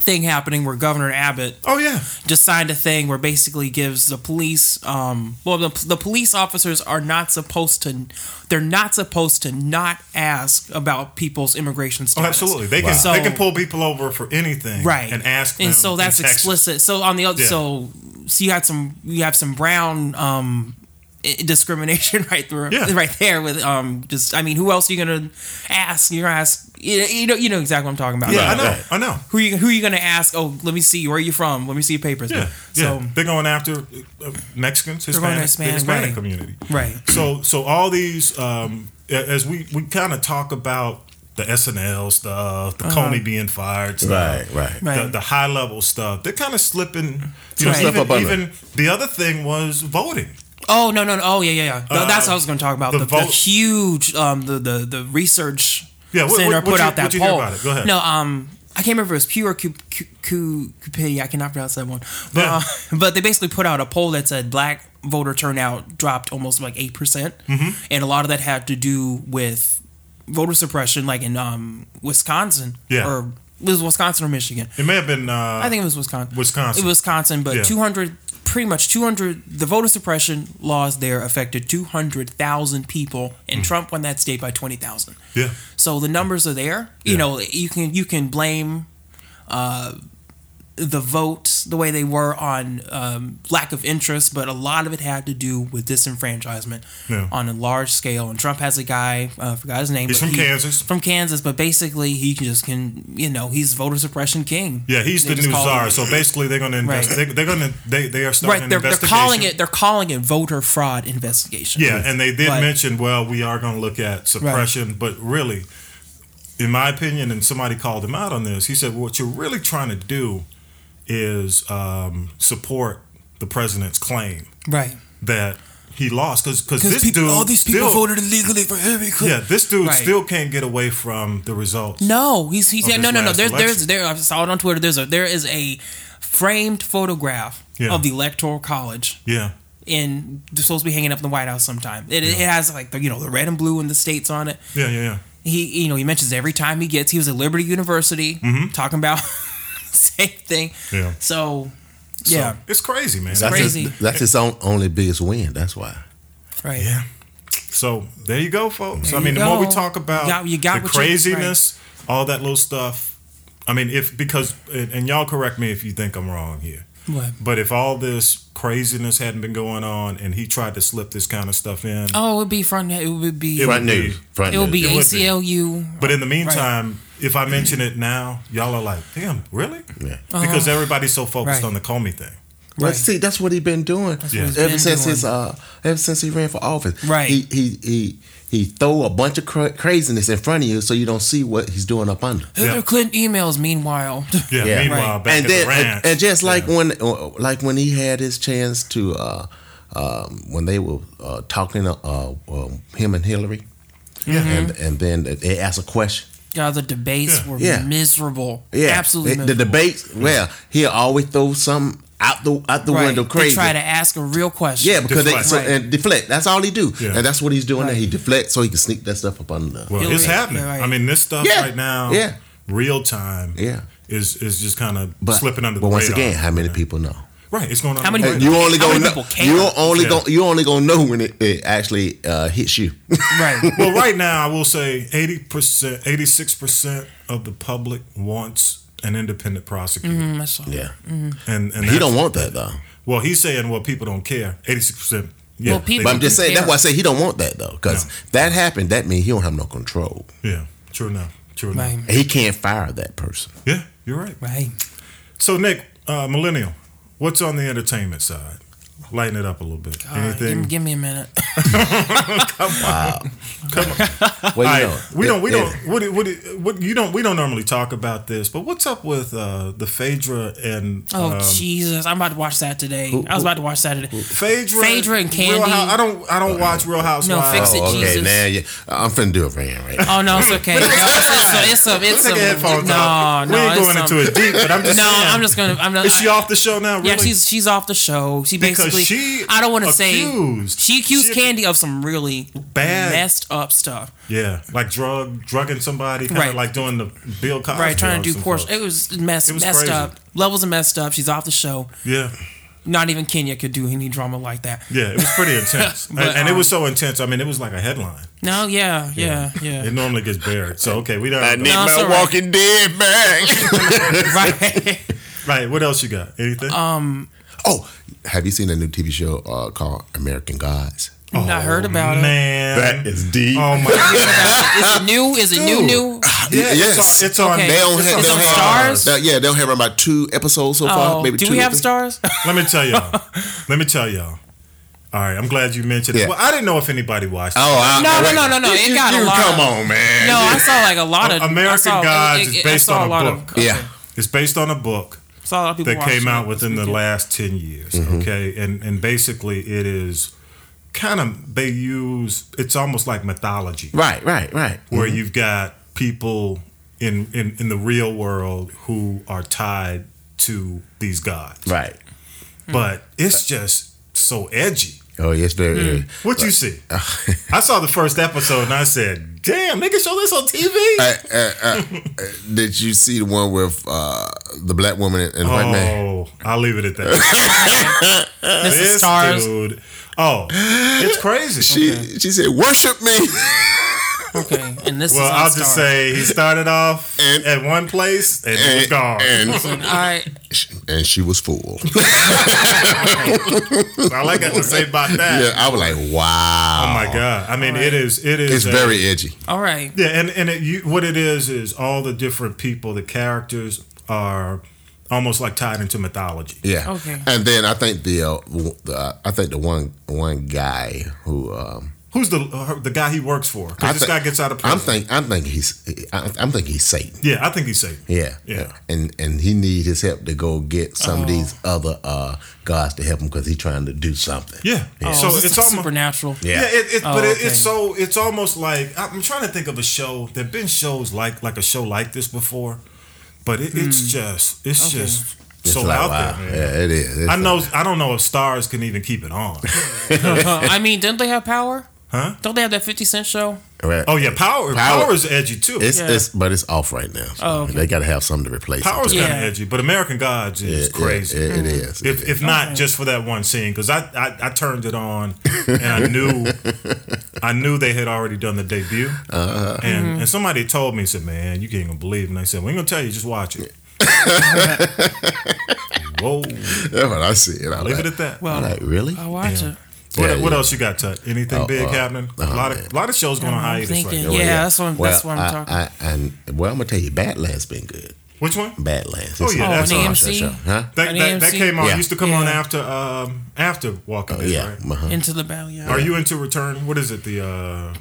thing happening where Governor Abbott Oh yeah. just signed a thing where basically gives the police um well the, the police officers are not supposed to they're not supposed to not ask about people's immigration status. Oh, absolutely. They can So- they can pull people over for anything, right And ask them. and so that's explicit so on the other Yeah. so so you had some you have some brown um discrimination <laughs> right through Yeah. right there with um just i mean who else are you gonna ask you're gonna ask you you know you know exactly what i'm talking about Yeah, I know. right. I know. who you who you gonna ask oh let me see where are you from let me see your papers Yeah, so yeah. They're going after uh, Mexicans, going Hispanic, the Hispanic, Hispanic right. community. right So, so all these, um, as we we kind of talk about the SNL stuff, the Comey being fired, stuff, Right, right. Uh-huh. Right. The, the high level stuff. They're kind of slipping. You know, Right. even, up even the other thing was voting. Oh no no no! Oh yeah yeah yeah. Uh, That's what I was going to talk about. the The, the vote- huge um the the the research Yeah, what- what- put you- out that you poll. Go ahead. No um I can't remember if it was Pew or Cu- Cu- Cu- Cupidity. I cannot pronounce that one. But Yeah. uh, <laughs> but they basically put out a poll that said black voter turnout dropped almost like eight percent, Mm-hmm. and a lot of that had to do with voter suppression, like in um Wisconsin Yeah. or it was Wisconsin or Michigan. It may have been. Uh, I think it was Wisconsin. Wisconsin. It was Wisconsin, but Yeah. 200, pretty much 200, the voter suppression laws there affected 200,000 people, and Trump won that state by 20,000. yeah. So the numbers are there. You Yeah. know, you can you can blame uh, the votes the way they were on um, lack of interest, but a lot of it had to do with disenfranchisement Yeah. on a large scale. And Trump has a guy, uh, I forgot his name. He's from he- Kansas. From Kansas, but basically he just can you know he's voter suppression king. Yeah, he's They the new czar. So basically, they're going to invest. Right. They, they're going to. They they are starting right an they're, they're calling it they're calling it voter fraud investigation Yeah, and they did But- mention, well, we are going to look at suppression, but really, in my opinion, and somebody called him out on this, he said, what you're really trying to do is um, support the president's claim right that he lost because because this people, dude all these people still, voted illegally for him. Yeah, this dude Right. still can't get away from the results. no he's he's yeah, no no no there's there's there I saw it on Twitter there's a there is a framed photograph Yeah. of the electoral college Yeah, in supposed to be hanging up in the White House sometime it, it has like the you know the red and blue and the states on it yeah, yeah, yeah. he you know he mentions every time he gets he was at Liberty University talking about <laughs> <laughs> same thing. Yeah. so So, yeah it's crazy, man. That's crazy. his, that's his own, only biggest win. That's why. right Yeah. So there you go, folks. There I mean, you the more we talk about You got- you got the what you- craziness, all that little stuff. I mean, if because and, and y'all correct me if you think I'm wrong here. What? But if all this craziness hadn't been going on and he tried to slip this kind of stuff in, oh it would be front it would be It Front would be- news. Front It will be news. It would be. ACLU. but in the meantime, if I mention it now, y'all are like, "Damn, really?" Yeah. Because everybody's so focused Right. on the Comey thing. Well, Right. see, that's what he's been doing Yeah. he's ever been since doing. his uh, ever since he ran for office. Right. He he he he throw a bunch of cra- craziness in front of you so you don't see what he's doing up under. Hillary Yeah. Clinton emails. Meanwhile, <laughs> Yeah. Yeah. meanwhile, Right. back and at then the ranch, and, and just like yeah. when uh, like when he had his chance to uh, um, when they were uh, talking uh, um, him and Hillary. Mm-hmm. And and then they asked a question. yeah, the debates Yeah. were Yeah. miserable. Yeah, absolutely. The, the debates. Well, he'll always throw something out the out the Right. window crazy. They try to ask a real question. yeah, because Deflect. they so, Right. and deflect. That's all he do, Yeah. and that's what he's doing. Right. There. He deflects so he can sneak that stuff up under. The, Well, Hillary- it's happening. yeah, right. I mean, this stuff Yeah. right now, Yeah. real time, yeah, is is just kind of but slipping under but the once radar. again, how many people know? Right, it's going on. How many the And radar. you only How gonna know. people care? You only Yeah. gonna you only gonna know when it, it actually uh, hits you. <laughs> right. well, right now, I will say eighty percent, eighty six percent of the public wants an independent prosecutor, Mm, I saw. yeah, and and he don't want that though. Well, he's saying, well, people don't care. Eighty six percent. Yeah, Well, people- But I'm just saying care. that's why I say he don't want that though, because No. that happened. That means he don't have no control. yeah, true enough. True enough. Right. He can't fire that person. Yeah, you're right. Right. So Nick, uh, millennial, what's on the entertainment side? Lighten it up a little bit. All right, Anything? give, give me a minute. <laughs> Well, you All know, right, we don't. We it- don't. What, what, what? You don't. We don't normally talk about this, but what's up with uh, the Phaedra and Oh um, Jesus! I'm about to watch that today. I was about to watch that today. Phaedra? Phaedra and Real Kandi. Hou- I don't. I don't watch Real Housewives. No, fix it, Oh, okay. Jesus. Now, yeah, I'm finna do it for rant right. Oh no, it's okay. No, it's, it's, <laughs> it's some. It's Take some. your headphones no, off. no, we ain't going into it deep, but I'm just No, saying. I'm just gonna. I'm not. Is she off the show now? Really? Yeah, she's she's off the show. She basically. She I don't want to say. accused- She accused she- Kandi of some really Bad- messed up stuff. yeah, like drug, drugging somebody, kind of Right. like doing the Bill Cosby. right, trying to do some poor. It was messed It was messed crazy. up. Levels of messed up. She's off the show. Yeah, Not even Kenya could do any drama like that. yeah, it was pretty intense, <laughs> But, and, and it um, was so intense. I mean, it was like a headline. No, yeah, yeah, yeah. It normally gets buried. So okay, we don't. I need No, it's my all right. Walking Dead back. <laughs> <laughs> right. Right. What else you got? Anything? Um, oh, have you seen a new TV show uh, called American Gods? I heard about it. Oh, Man, That is deep. Oh my god. Is it new? Is it new? Dude. New? Yeah, yes. it's on. It's on Okay. They don't It's have, they don't have- Starz? uh, yeah, they'll have about two episodes so far. Oh, maybe do two we have Starz? <laughs> Let me tell y'all. <laughs> Let me tell y'all. All right, I'm glad you mentioned Yeah. it. Well, I didn't know if anybody watched. It. Oh, I, No, no, no, no, no. It You- got a lot Come of- on, man. No, I saw like a lot of American I saw, Gods is I based on a lot book. Of, Yeah. It's based on a book saw a lot of people that came out within the last ten years. Mm-hmm. Okay, and and basically it is kind of they use it's almost like mythology Right, right, right. where Mm-hmm. you've got people in, in in the real world who are tied to these gods. Right. But it's just so edgy. Oh, yes, very. Very- What you see? <laughs> I saw the first episode and I said, "Damn, they can show this on TV." Uh, uh, uh, did you see the one with uh, the black woman and, and white man? Oh, I'll leave it at that. <laughs> This is this Starz. dude. Oh, it's crazy. She she said, "Worship me." <laughs> Okay, and this well, is on I'll just Starz. say he started off <laughs> And- at one place and, it was gone. and <laughs> All right, and she was full. <laughs> All I got to say about that. yeah, I was like, "Wow." Oh my god! I mean, it is. It is. It's a- very edgy. all right. Yeah, and and it, you, what it is is all the different people, the characters are almost like tied into mythology. Yeah. Okay. And then I think the, uh, w- the I think the one one guy who um, Who's the uh, the guy he works for? Because this thi- guy gets out of prison. I'm think I'm thinking he's I, I'm thinking he's Satan. yeah, I think he's safe. Yeah, Yeah. and and he need his help to go get some of these other uh, gods to help him because he's trying to do something. Yeah. Oh, So is this it's like almost supernatural. Yeah. Yeah, it, it, Oh, but it, okay. it's so it's almost like I'm trying to think of a show. There've been shows like like a show like this before, but it, it's just it's Hmm. Okay. just It's so like, out wow. there, man. Yeah, it is. It's I know like- I don't know if Starz can even keep it on. <laughs> <laughs> I mean, didn't they have power? Huh? Don't they have that Fifty Cent show? Right. Oh yeah, power Power- power is edgy too. It's, Yeah. it's but it's off right now. So Oh, okay. They got to have something to replace Power's it. Yeah. kind of edgy, but American Gods is Yeah, crazy. yeah, it is. If, if not just for that one scene, because I, I I turned it on <laughs> and I knew I knew they had already done the debut, Uh-huh. and and somebody told me said, "Man, you can't gonna believe," and I said, "We ain't gonna tell you, just watch it." <laughs> Whoa, That's what I see it. I leave like, it at that. Well, I'm like really? I watch it. What, Yeah, what yeah. else you got, Tut? Anything Oh, big uh, happening? a uh, lot of lot of shows going on I'm hiatus right now. Well, yeah, that's what, Well, that's what I'm I, talking. I, and well, I'm gonna tell you, Badlands been good. Which one? Badlands. Oh, yeah, Oh, that's an on. AMC? Show, huh? That, An that, that came on. Yeah. Used to come on after um after Walking Oh, Dead, yeah. right? uh-huh. Into the Valley. Yeah. Are you into Return? What is it? The uh,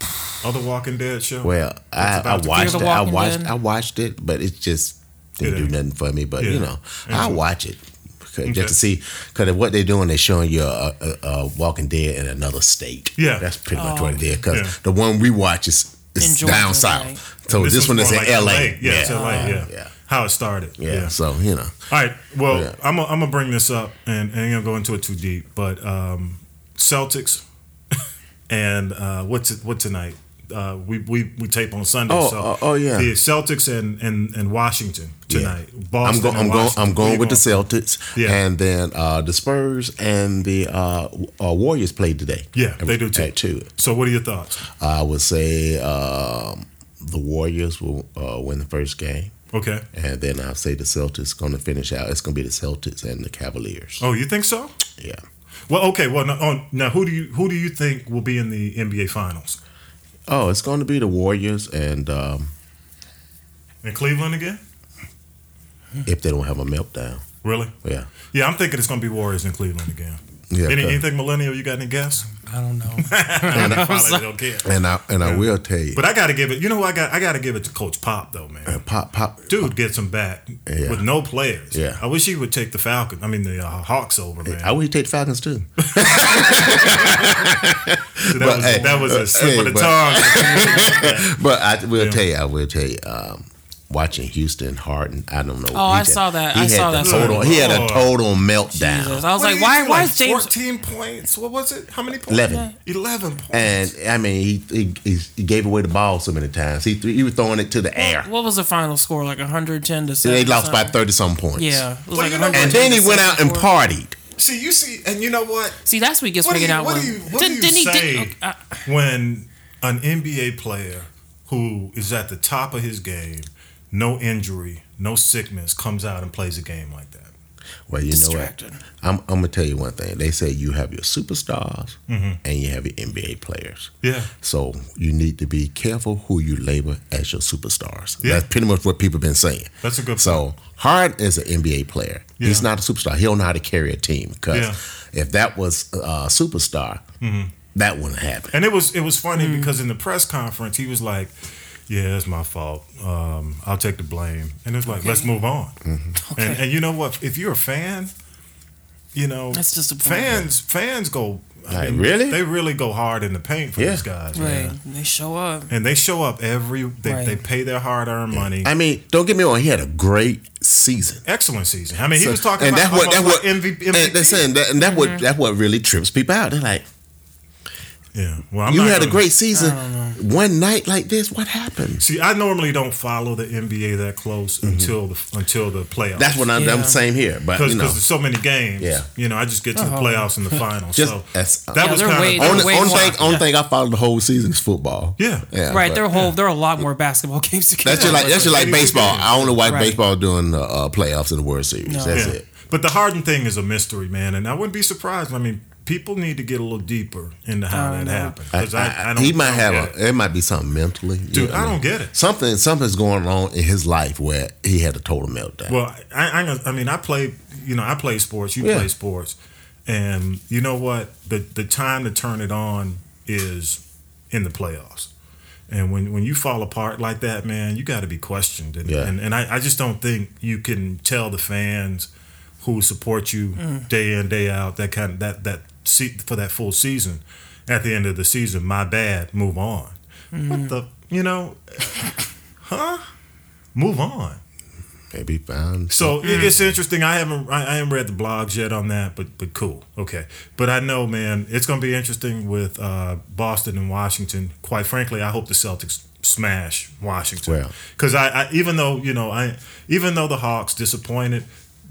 other Walking Dead show? Well, I, I watched it. I watched. Dead? I watched it, but it just didn't It do nothing for me. But you know, I watch it because, Okay. just to see because what they're doing, they're showing you a, a, a Walking Dead in another state. Yeah. that's pretty much Oh. what it is. Because Yeah. the one we watch is, In is Georgia, down right. south. So this, was one is in like L.A. Yeah, it's. LA. Yeah. yeah. How it started. Yeah. Yeah. So you know, All right. Well, Yeah. I'm gonna I'm gonna bring this up and, and I'm gonna go into it too deep, but um, Celtics <laughs> and uh, what's it, what tonight? Uh, we, we we tape on Sunday. Oh, so oh, oh, yeah. The Celtics and, and, and Washington tonight. I'm Boston. going. I'm and going. I'm going with the Celtics, Yeah. and then uh, the Spurs and the uh, uh, Warriors played today. Yeah, they do too. Two. So, what are your thoughts? I would say um, the Warriors will uh, win the first game, Okay. and then I'll say the Celtics going to finish out. It's going to be the Celtics and the Cavaliers. Oh, you think so? Yeah. Well, okay. Well, now, oh, now who do you who do you think will be in the NBA Finals? Oh, it's going to be the Warriors and um, In Cleveland again? if they don't have a meltdown. Really? Yeah. Yeah, I'm thinking it's gonna be Warriors in Cleveland again. Yeah. Any, 'cause- anything millennial? You got any guess? I don't know. <laughs> <laughs> and I probably don't care. and I and I will tell you, But I got to give it. You know, who I got. I got to give it to Coach Pop though, man. uh, pop pop Dude gets him back Yeah. with no players. Yeah. I wish he would take the Falcons. I mean the uh, Hawks over, man. I would take the Falcons too. <laughs> that, but, was, hey, that was uh, a slip hey, of the but- tongue. <laughs> But I will Yeah. tell you, I will tell you, um, watching Houston Harden, I don't know. Oh, I just- saw that. I saw that. Total, he had a total meltdown. Jesus. I was What like, why? do, Why like is James? 14 points? What was it? How many points? 11. 11 points. And I mean, he, he he he gave away the ball so many times. He threw, he was throwing it to the air. What was the final score? Like 110 to 7. they lost by thirty some points. Yeah, it was Well, like you know- and then he went out and partied. See, you see, and you know what? See, that's what he gets What you, out what do you, what do you he- say didn't- uh, when an NBA player who is at the top of his game, no injury, no sickness, comes out and plays a game like that? Well, you know what? I'm, I'm gonna tell you one thing. They say you have your superstars Mm-hmm. and you have your NBA players. Yeah. So you need to be careful who you label as your superstars. Yeah. That's pretty much what people have been saying. That's a good So Harden is an NBA player. Yeah. He's not a superstar. He don't know how to carry a team because Yeah. Mm-hmm. if that was a superstar, that wouldn't happen. And it was it was funny Hmm. because in the press conference he was like, "Yeah, it's my fault. Um, I'll take the blame." And it's like, "Let's move on." Mm-hmm. And, and you know what? If you're a fan, you know That's disappointing. fans fans go. I Like, really? They really go hard in the paint for Yeah. these guys, Right. man. They show up. And they show up every. They, Right. they pay their hard earned money. I mean, don't get me wrong. He had a great season. Excellent season. I mean, he was talking and about that's what that's almost what like MVP. and that's saying that, and that Mm-hmm. what that's what really trips people out. They're like, yeah. Well, I'm you not had a gonna- great season, one night like this. What happened? See, I normally don't follow the NBA that close until the until the playoffs. Mm-hmm. That's what I'm, I'm Yeah. saying here. But because you know, there's so many games. Yeah. you know, I just get to the Oh. playoffs and the finals. Just- so that's- that Yeah, was they're kind way- of they're only, way only thing only thing I follow the whole season is football. Yeah. yeah. right. but- There are whole. There are a lot more basketball <laughs> games to get. That's just like that's just like baseball. game. I only watch Right. baseball during the uh, playoffs in the World Series. No. That's yeah. it. But the Harden thing is a mystery, man, and I wouldn't be surprised. I mean, people need to get a little deeper into how that happened I, because I, I- I, don't. he might I don't have a. it. It might be something mentally. you Dude, know, I don't get it. Something something's going on in his life where he had a total meltdown. Well, I, I, I mean, I play. You know, I play sports. You Yeah. play sports, and you know what? The the time to turn it on is in the playoffs. And when, when you fall apart like that, man, you got to be questioned. And, Yeah. and, and I, I just don't think you can tell the fans who support you Mm. day in day out that kind of that that se- for that full season. At the end of the season, my bad. Move on. Mm. What the you know? huh? Move on. Maybe found. So it it's interesting. I haven't I, I haven't read the blogs yet on that, but but cool. Okay, but I know, man, it's going to be interesting with uh, Boston and Washington. Quite frankly, I hope the Celtics smash Washington Well. because I, I even though you know I even though the Hawks disappointed.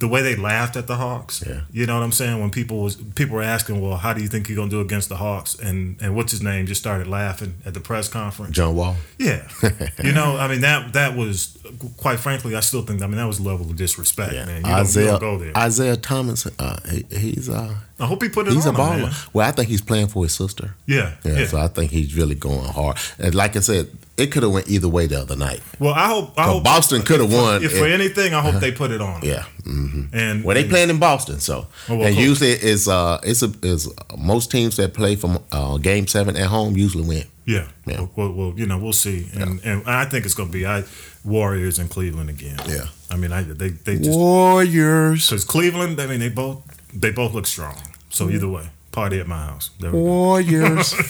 The way they laughed at the Hawks, Yeah. you know what I'm saying. When people was people were asking, "Well, how do you think you're gonna do against the Hawks?" and and what's his name just started laughing at the press conference. John Wall. Yeah, <laughs> you know, I mean that that was quite frankly, I still think I mean that was a level of disrespect, Yeah. man. You Isaiah go there. Isaiah Thomas. Uh, he, he's uh, I hope he put it he's a on. him, baller. man. Well, I think he's playing for his sister. Yeah, Yeah, yeah. So I think he's really going hard. And like I said, it could have went either way the other night. well, I hope. I hope Boston could have won. If for if- anything, I hope they put it on. him. yeah. hmm and Well, they and- playing in Boston, so Oh, well, and cool. usually it's uh it's a is most teams that play from uh, game seven at home usually win. Yeah, Yeah. Well, well, well, you know, we'll see, and and I think it's going to be I Warriors in Cleveland again. Yeah. I mean, I they they just Warriors, because Cleveland. I mean, they both they both look strong. So either way, party at my house. There we go. Warriors. <laughs>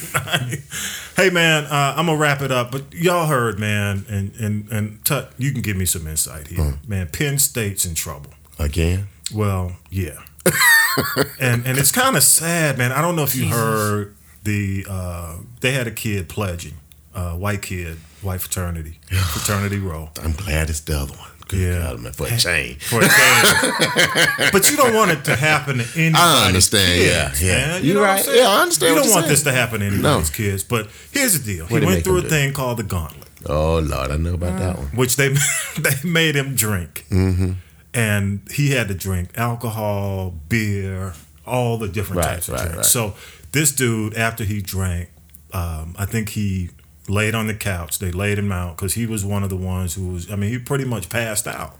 Hey man, uh, I'm gonna wrap it up. But y'all heard, man, and and and Tut, you can give me some insight here, man. Penn State's in trouble. Again, Well, yeah, <laughs> and and it's kind of sad, man. I don't know if you heard the uh, they had a kid pledging, uh, white kid, white fraternity, fraternity row. I'm glad it's the other one. Good Yeah. God, man, for a change. For a change. <laughs> but you don't want it to happen to anybody. I understand, yeah, yeah. You You're know what I'm right. Yeah, I understand You don't want saying. this to happen to anybody's kids. But here's the deal. What he went through a do? thing called the gauntlet. Oh Lord, I know about that one. which they <laughs> they made him drink, Mm-hmm. and he had to drink alcohol, beer, all the different Right, types of right, drinks. right. So this dude, after he drank, um, I think he laid on the couch. They laid him out because he was one of the ones who was. I mean, he pretty much passed out.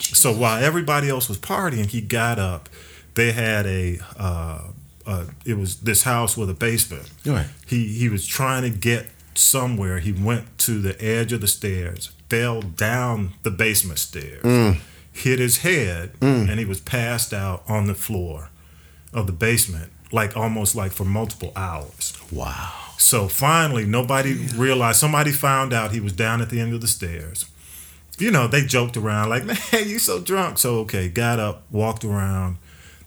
So while everybody else was partying, he got up. They had a. Uh, uh, it was this house with a basement. Right. He he was trying to get somewhere. He went to the edge of the stairs, fell down the basement stairs, hit his head, and he was passed out on the floor of the basement, like almost like for multiple hours. Wow. So finally, nobody realized. Somebody found out he was down at the end of the stairs. You know, they joked around like, "Man, you so drunk." So okay, got up, walked around.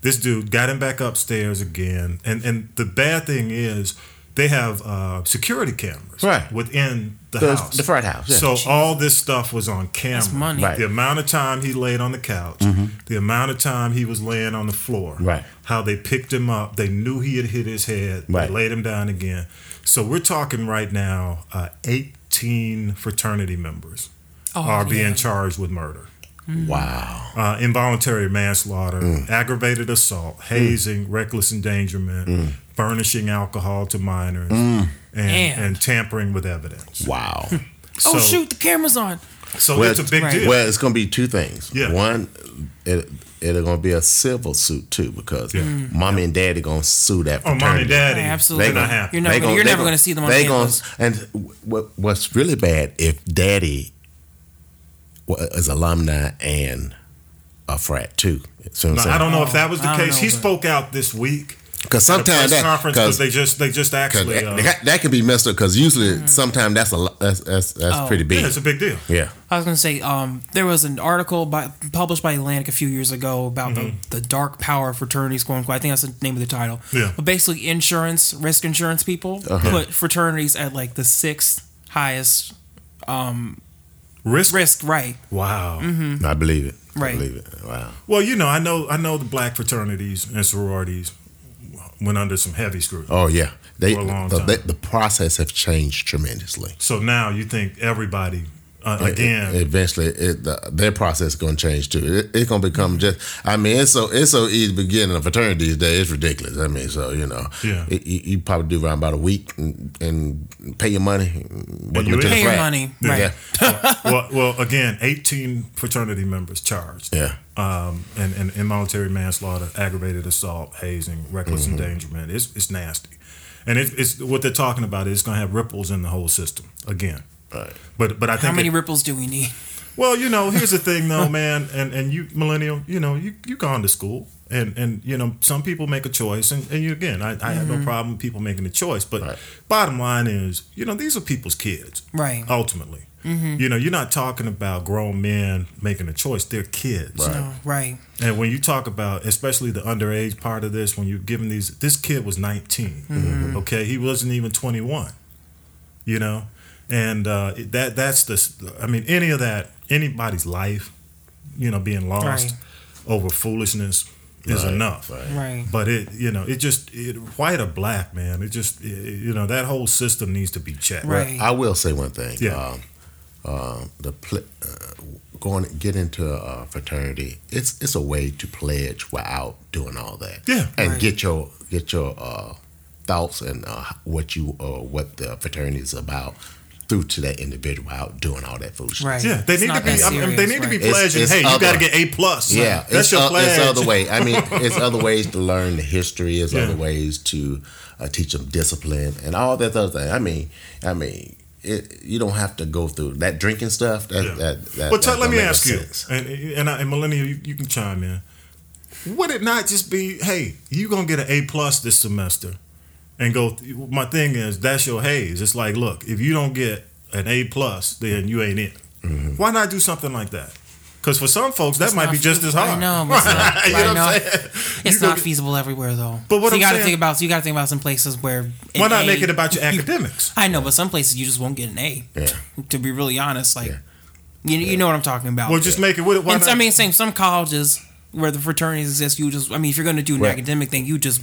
This dude got him back upstairs again, and and the bad thing is they have uh, security cameras Right. within the, The- house, the frat house, yeah. So all this stuff was on camera. That's money. Right. The amount of time he laid on the couch, the amount of time he was laying on the floor, Mm-hmm. Right. How they picked him up, they knew he had hit his head, Right. they laid him down again. So we're talking right now, uh, 18 fraternity members Oh, are yeah. being charged with murder, Wow. uh, involuntary manslaughter, Mm. aggravated assault, hazing, reckless endangerment, Mm. furnishing alcohol to minors, and, And- and tampering with evidence. Wow. <laughs> Oh shoot, the camera's on. So Well, it's a big right. deal. Well, it's gonna be two things. Yeah. One, it it's gonna be a civil suit too because mm. mommy and daddy gonna sue that. oh, mommy, fraternity. daddy, Yeah, absolutely. they're not You're happy. never They gonna, you're never going to see them on they campus. gonna- And what, what's really bad if daddy wa- is alumni and a frat too. See what I'm Now. I don't know if that was the oh, I case. know, He spoke out this week. Because sometimes that conference because because they just they just actually uh, that, that can be messed up because usually sometimes that's a that's that's, that's Oh. pretty big. yeah, it's a big deal. yeah. I was going to say, um, there was an article by, published by Atlantic a few years ago about the, the dark power of fraternities, quote unquote. I think that's the name of the title. Yeah. But basically, insurance, risk insurance people put fraternities at like the sixth highest um, Risk. risk, right? Wow. I believe it. I believe it. Wow. Well, you know, I know I know the black fraternities and sororities went under some heavy scrutiny. Oh yeah. They For a long the, time. the, the process have changed tremendously. So now you think everybody uh, again? E- eventually it, the, their process is going to change too. It, it's going to become just. I mean, it's so it's so easy to begin in a fraternity these days. It's ridiculous. I mean, so you know, Yeah. it, you, you probably do around about a week and, and pay your money. welcome you to in. the Pay your money, Yeah. right? Yeah, well, well, again, 18 fraternity members charged. yeah. Um, and, and involuntary manslaughter, aggravated assault, hazing, reckless Mm-hmm. endangerment. It's it's nasty, and it, it's what they're talking about is it's going to have ripples in the whole system again. Right. But but I think How many it- ripples do we need? Well, you know, here's the thing though, <laughs> man, and, and you millennial, you know, you you gone to school and and you know, some people make a choice and, and you again, I, I have no mm-hmm. problem with people making a choice. But Right. bottom line is, you know, these are people's kids. Right. Ultimately. Mm-hmm. You know, you're not talking about grown men making a choice. They're kids. Right. No, right. And when you talk about, especially the underage part of this, when you're giving these, this kid was 19. Mm-hmm. Okay, he wasn't even 21. You know, and uh, that that's the. I mean, any of that, anybody's life, you know, being lost Right. over foolishness is Right, enough. right. Right. But it, you know, it just it, white or black, man. It just, it, you know, that whole system needs to be checked. Right. I will say one thing. Yeah. Um, uh, the pl- uh, going get into a fraternity, it's it's a way to pledge without doing all that. Yeah. and Right. get your get your uh, thoughts and uh, what you uh, what the fraternity is about through to that individual out doing all that foolishness. Right. Yeah, they It's need to be. that I mean, they serious, need to be right. It's- pledging. it's hey, you other- got to get A plus. Yeah, that's your o- pledge. it's other way. I mean, <laughs> it's other ways to learn the history. It's Yeah. other ways to uh, teach them discipline and all that other thing. I mean, I mean, it, you don't have to go through that drinking stuff. That, Yeah. that, that, But tell, that let me make no ask you, sense. and and, I, and Millennial, you, you can chime in. Would it not just be, hey, you gonna get an A plus this semester, and go? My thing is, that's your haze. It's like, look, if you don't get an A plus, then you ain't in. Mm-hmm. Why not do something like that? Because for some folks, that It's might be just fe- as hard. I know, <laughs> but it's not- you know what know. I'm? It's You not go- feasible everywhere though. But what so you got to think about. So you got to think about some places where. Why not A- make it about your <laughs> academics? I know, but some places you just won't get an A. Yeah. To be really honest, like Yeah. you, you know what I'm talking about. Well, just make it. Why And not? I mean, same some colleges where the fraternities exist. You just, I mean, if you're going to do an Right. academic thing, you just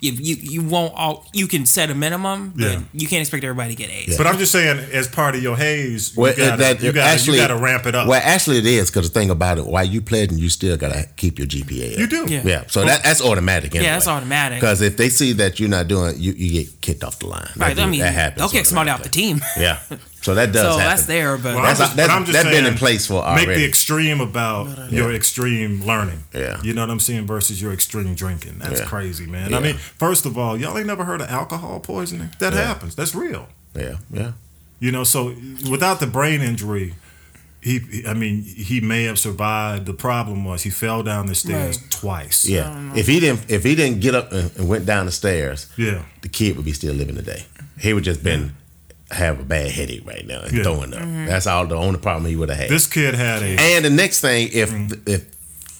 you you, you won't all you can set a minimum, but Yeah. you can't expect everybody to get A's. But I'm just saying, as part of your haze, you Well, gotta, that- you, gotta, actually- you gotta ramp it up. Well, actually, it is because the thing about it, while you pledging, you still gotta keep your GPA. up. you do. Yeah. Yeah, so that, that's automatic. Anyway. Yeah, that's automatic. Because if they see that you're not doing, you, you get kicked off the line. right? That, I mean, that happens. they'll kick somebody off the team. <laughs> Yeah, so that does. so happen. that's there, but Well, That's- I'm just, that's- but I'm just that's been in place for already. Make already. the extreme about your extreme learning. Yeah. You know what I'm saying? Versus your extreme drinking. That's Yeah. crazy, man. Yeah. I mean, first of all, y'all ain't never heard of alcohol poisoning? That Yeah. happens. That's real. Yeah, yeah. You know, so without the brain injury, he, I mean, he may have survived. The problem was he fell down the stairs Right. twice. Yeah. If he didn't, if he didn't get up and, and went down the stairs, Yeah. the kid would be still living today. He would just been have a bad headache right now and Yeah. throwing up. That's all the only problem he would have had. This kid had a and the next thing, if Mm. if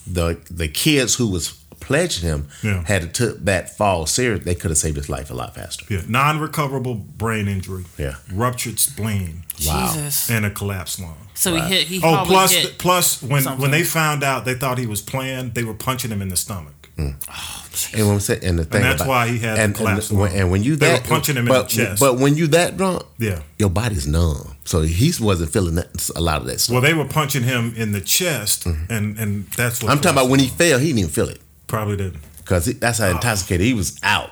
the the kids who was pledging him Yeah. had took that fall serious, they could have saved his life a lot faster. yeah, non-recoverable brain injury. Yeah. Ruptured spleen Wow. Jesus. and a collapsed lung. So he hit. He Oh, plus, hit. plus when something. when they found out, they thought he was playing. They were punching him in the stomach. And when we say, and the thing that's about, why he had the and, collapsed and, when, and when you They were that punching him in the chest. But when you that drunk, Yeah. your body's numb, so he wasn't feeling that, a lot of that stuff. Well, they were punching him in the chest, and and that's what Mm-hmm. I'm talking about when he fell, he didn't even feel it probably didn't. because that's how intoxicated he was out.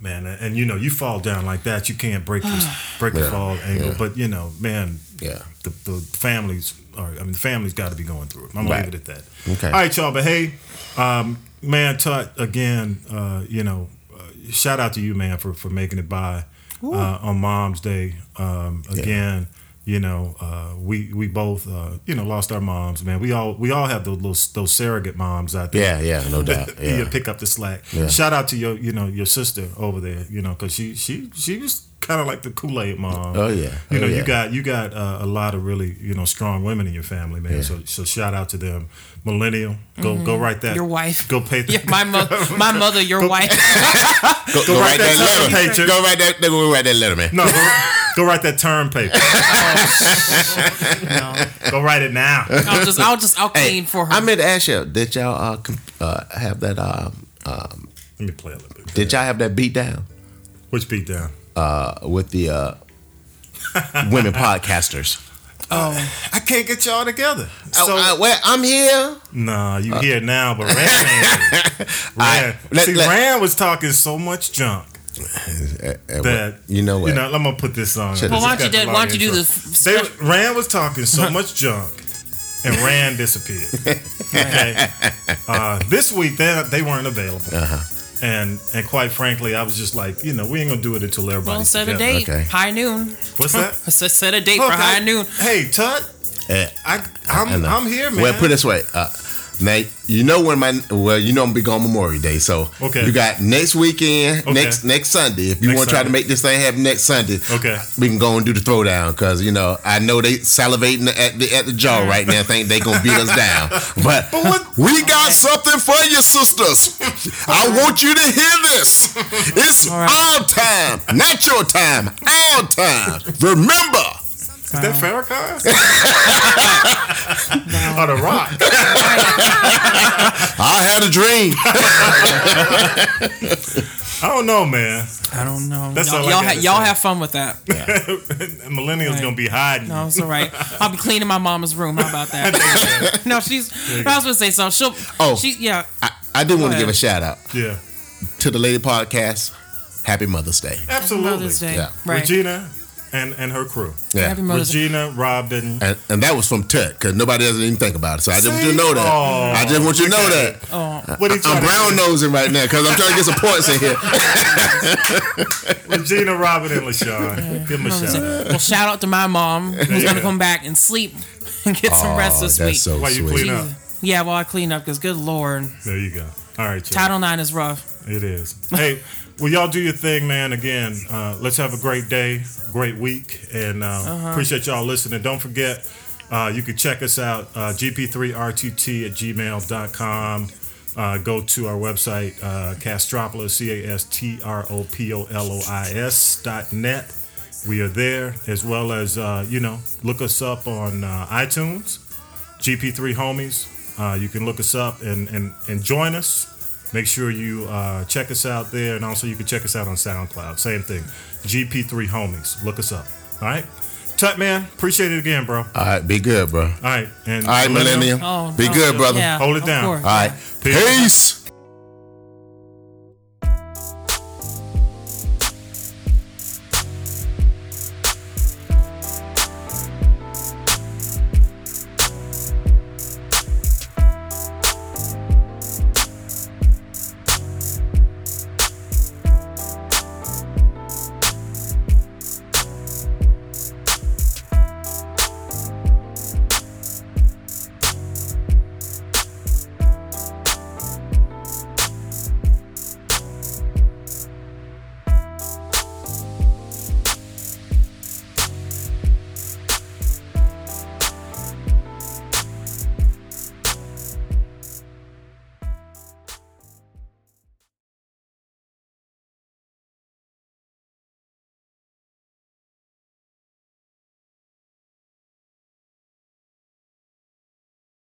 man. And you know, you fall down like that, you can't break the <sighs> break the fall angle. yeah. But you know, man, Yeah. the the families are. I mean, the family's got to be going through it. I'm gonna Right. leave it at that. Okay. All right, y'all. But hey, um, man, Tut again. Uh, you know, uh, shout out to you, man, for for making it by uh, on Mom's Day. Um, again. You know, uh, we we both uh, you know lost our moms, man. We all we all have those those, those surrogate moms out there. Yeah, yeah, no <laughs> doubt. you Yeah. pick up the slack. Yeah. Shout out to your, you know, your sister over there, you know, because she she she was kind of like the Kool Aid mom. Oh, yeah. You Oh, know, yeah. you got you got uh, a lot of really you know strong women in your family, man. So so shout out to them. Millennial, go go write that. Mm-hmm. Your wife. Go pay. <laughs> Yeah, my mother, <laughs> my mother, your wife. <laughs> Go, go write write that that letter. paycheck. Go write that. Go write that letter, man. no, go, go write that term paper. Go write it now. I'll just, I'll just, I'll Hey, clean for her. I meant to ask you, did y'all uh, uh, have that? Um, um, Let me play a little bit. did y'all have that beat down Which beat down? Uh, with the uh, women podcasters? Oh, I can't get y'all together. So So, uh, well, I'm here. Nah, you here now, but Rand <laughs> ain't here. Let- see, let- Rand was talking so much junk Uh, uh, that you know what? You know, I'm gonna put this on. Shut well, why don't you, got the do, why don't you do intro. the? They, Rand was talking so <laughs> much junk, and Rand disappeared. <laughs> Okay, uh, this week they they weren't available, Uh-huh. And and quite frankly, I was just like, you know, we ain't gonna do it until Well, everybody's set a date. Okay. High noon. What's that? <laughs> Set, set a date for high noon. Hey, Tut, Uh, I I I'm know. I'm here, man. Well, put it this way, uh, Nate. You know when my well, you know I'm gonna be gone Memorial Day, so Okay. you got next weekend, Okay. next next Sunday. If you want to try to make this thing happen next Sunday, Okay. we can go and do the throwdown because you know I know they salivating at the at the jaw mm. right now, think they gonna beat us <laughs> down. But, what- we got something for you, sisters. I want you to hear this. It's our time, not your time, our time. Remember. Is that Farrakhan? <laughs> Or the Rock? <laughs> I had a dream. I don't know, man. I don't know. That's y'all all y'all, ha- y'all have fun with that. <laughs> Millennials gonna be hiding. No, it's all right. I'll be cleaning my mama's room. How about that? no, she's. I was gonna say something. She'll. Oh. she yeah. I, I do want to give a shout out Yeah, to the Lady Podcast. Happy Mother's Day. absolutely. Mother's Day. Yeah. Right. Regina and and her crew. Yeah. Happy Mother's Regina, Robin. And, and that was from Tech because nobody doesn't even think about it. So I just want you to know that. Oh, I just want you to know look that. at Oh, What he I'm brown nosing right now because I'm trying to get some points in here. <laughs> Regina, Robin, and LaShawn. Give them a shout out. well, shout out to my mom who's Yeah. gonna come back and sleep <laughs> and get some rest this Oh, that's week. so Why you sweet. clean up? Yeah, well, I clean up because good lord, There you go. All right, y'all. Title Nine is rough. It is. Hey, well, y'all do your thing, man. Again, uh, let's have a great day, great week, and uh, Uh-huh. appreciate y'all listening. Don't forget, uh, you can check us out, uh, gp3rtt at gmail.com. Uh, go to our website, uh, Castropolis, C A S T R O P O L O I S dot net. We are there, as well as, uh, you know, look us up on uh, iTunes, GP3 Homies. Uh, you can look us up and, and, and join us. Make sure you uh, check us out there, and also you can check us out on SoundCloud. Same thing, GP3 Homies. Look us up. All right, Tut man, appreciate it again, bro. All All right, be good, bro. All right, and all right, Millennium. Oh, Be no. good, brother. Yeah, Hold it down. course. All right. Peace. Peace.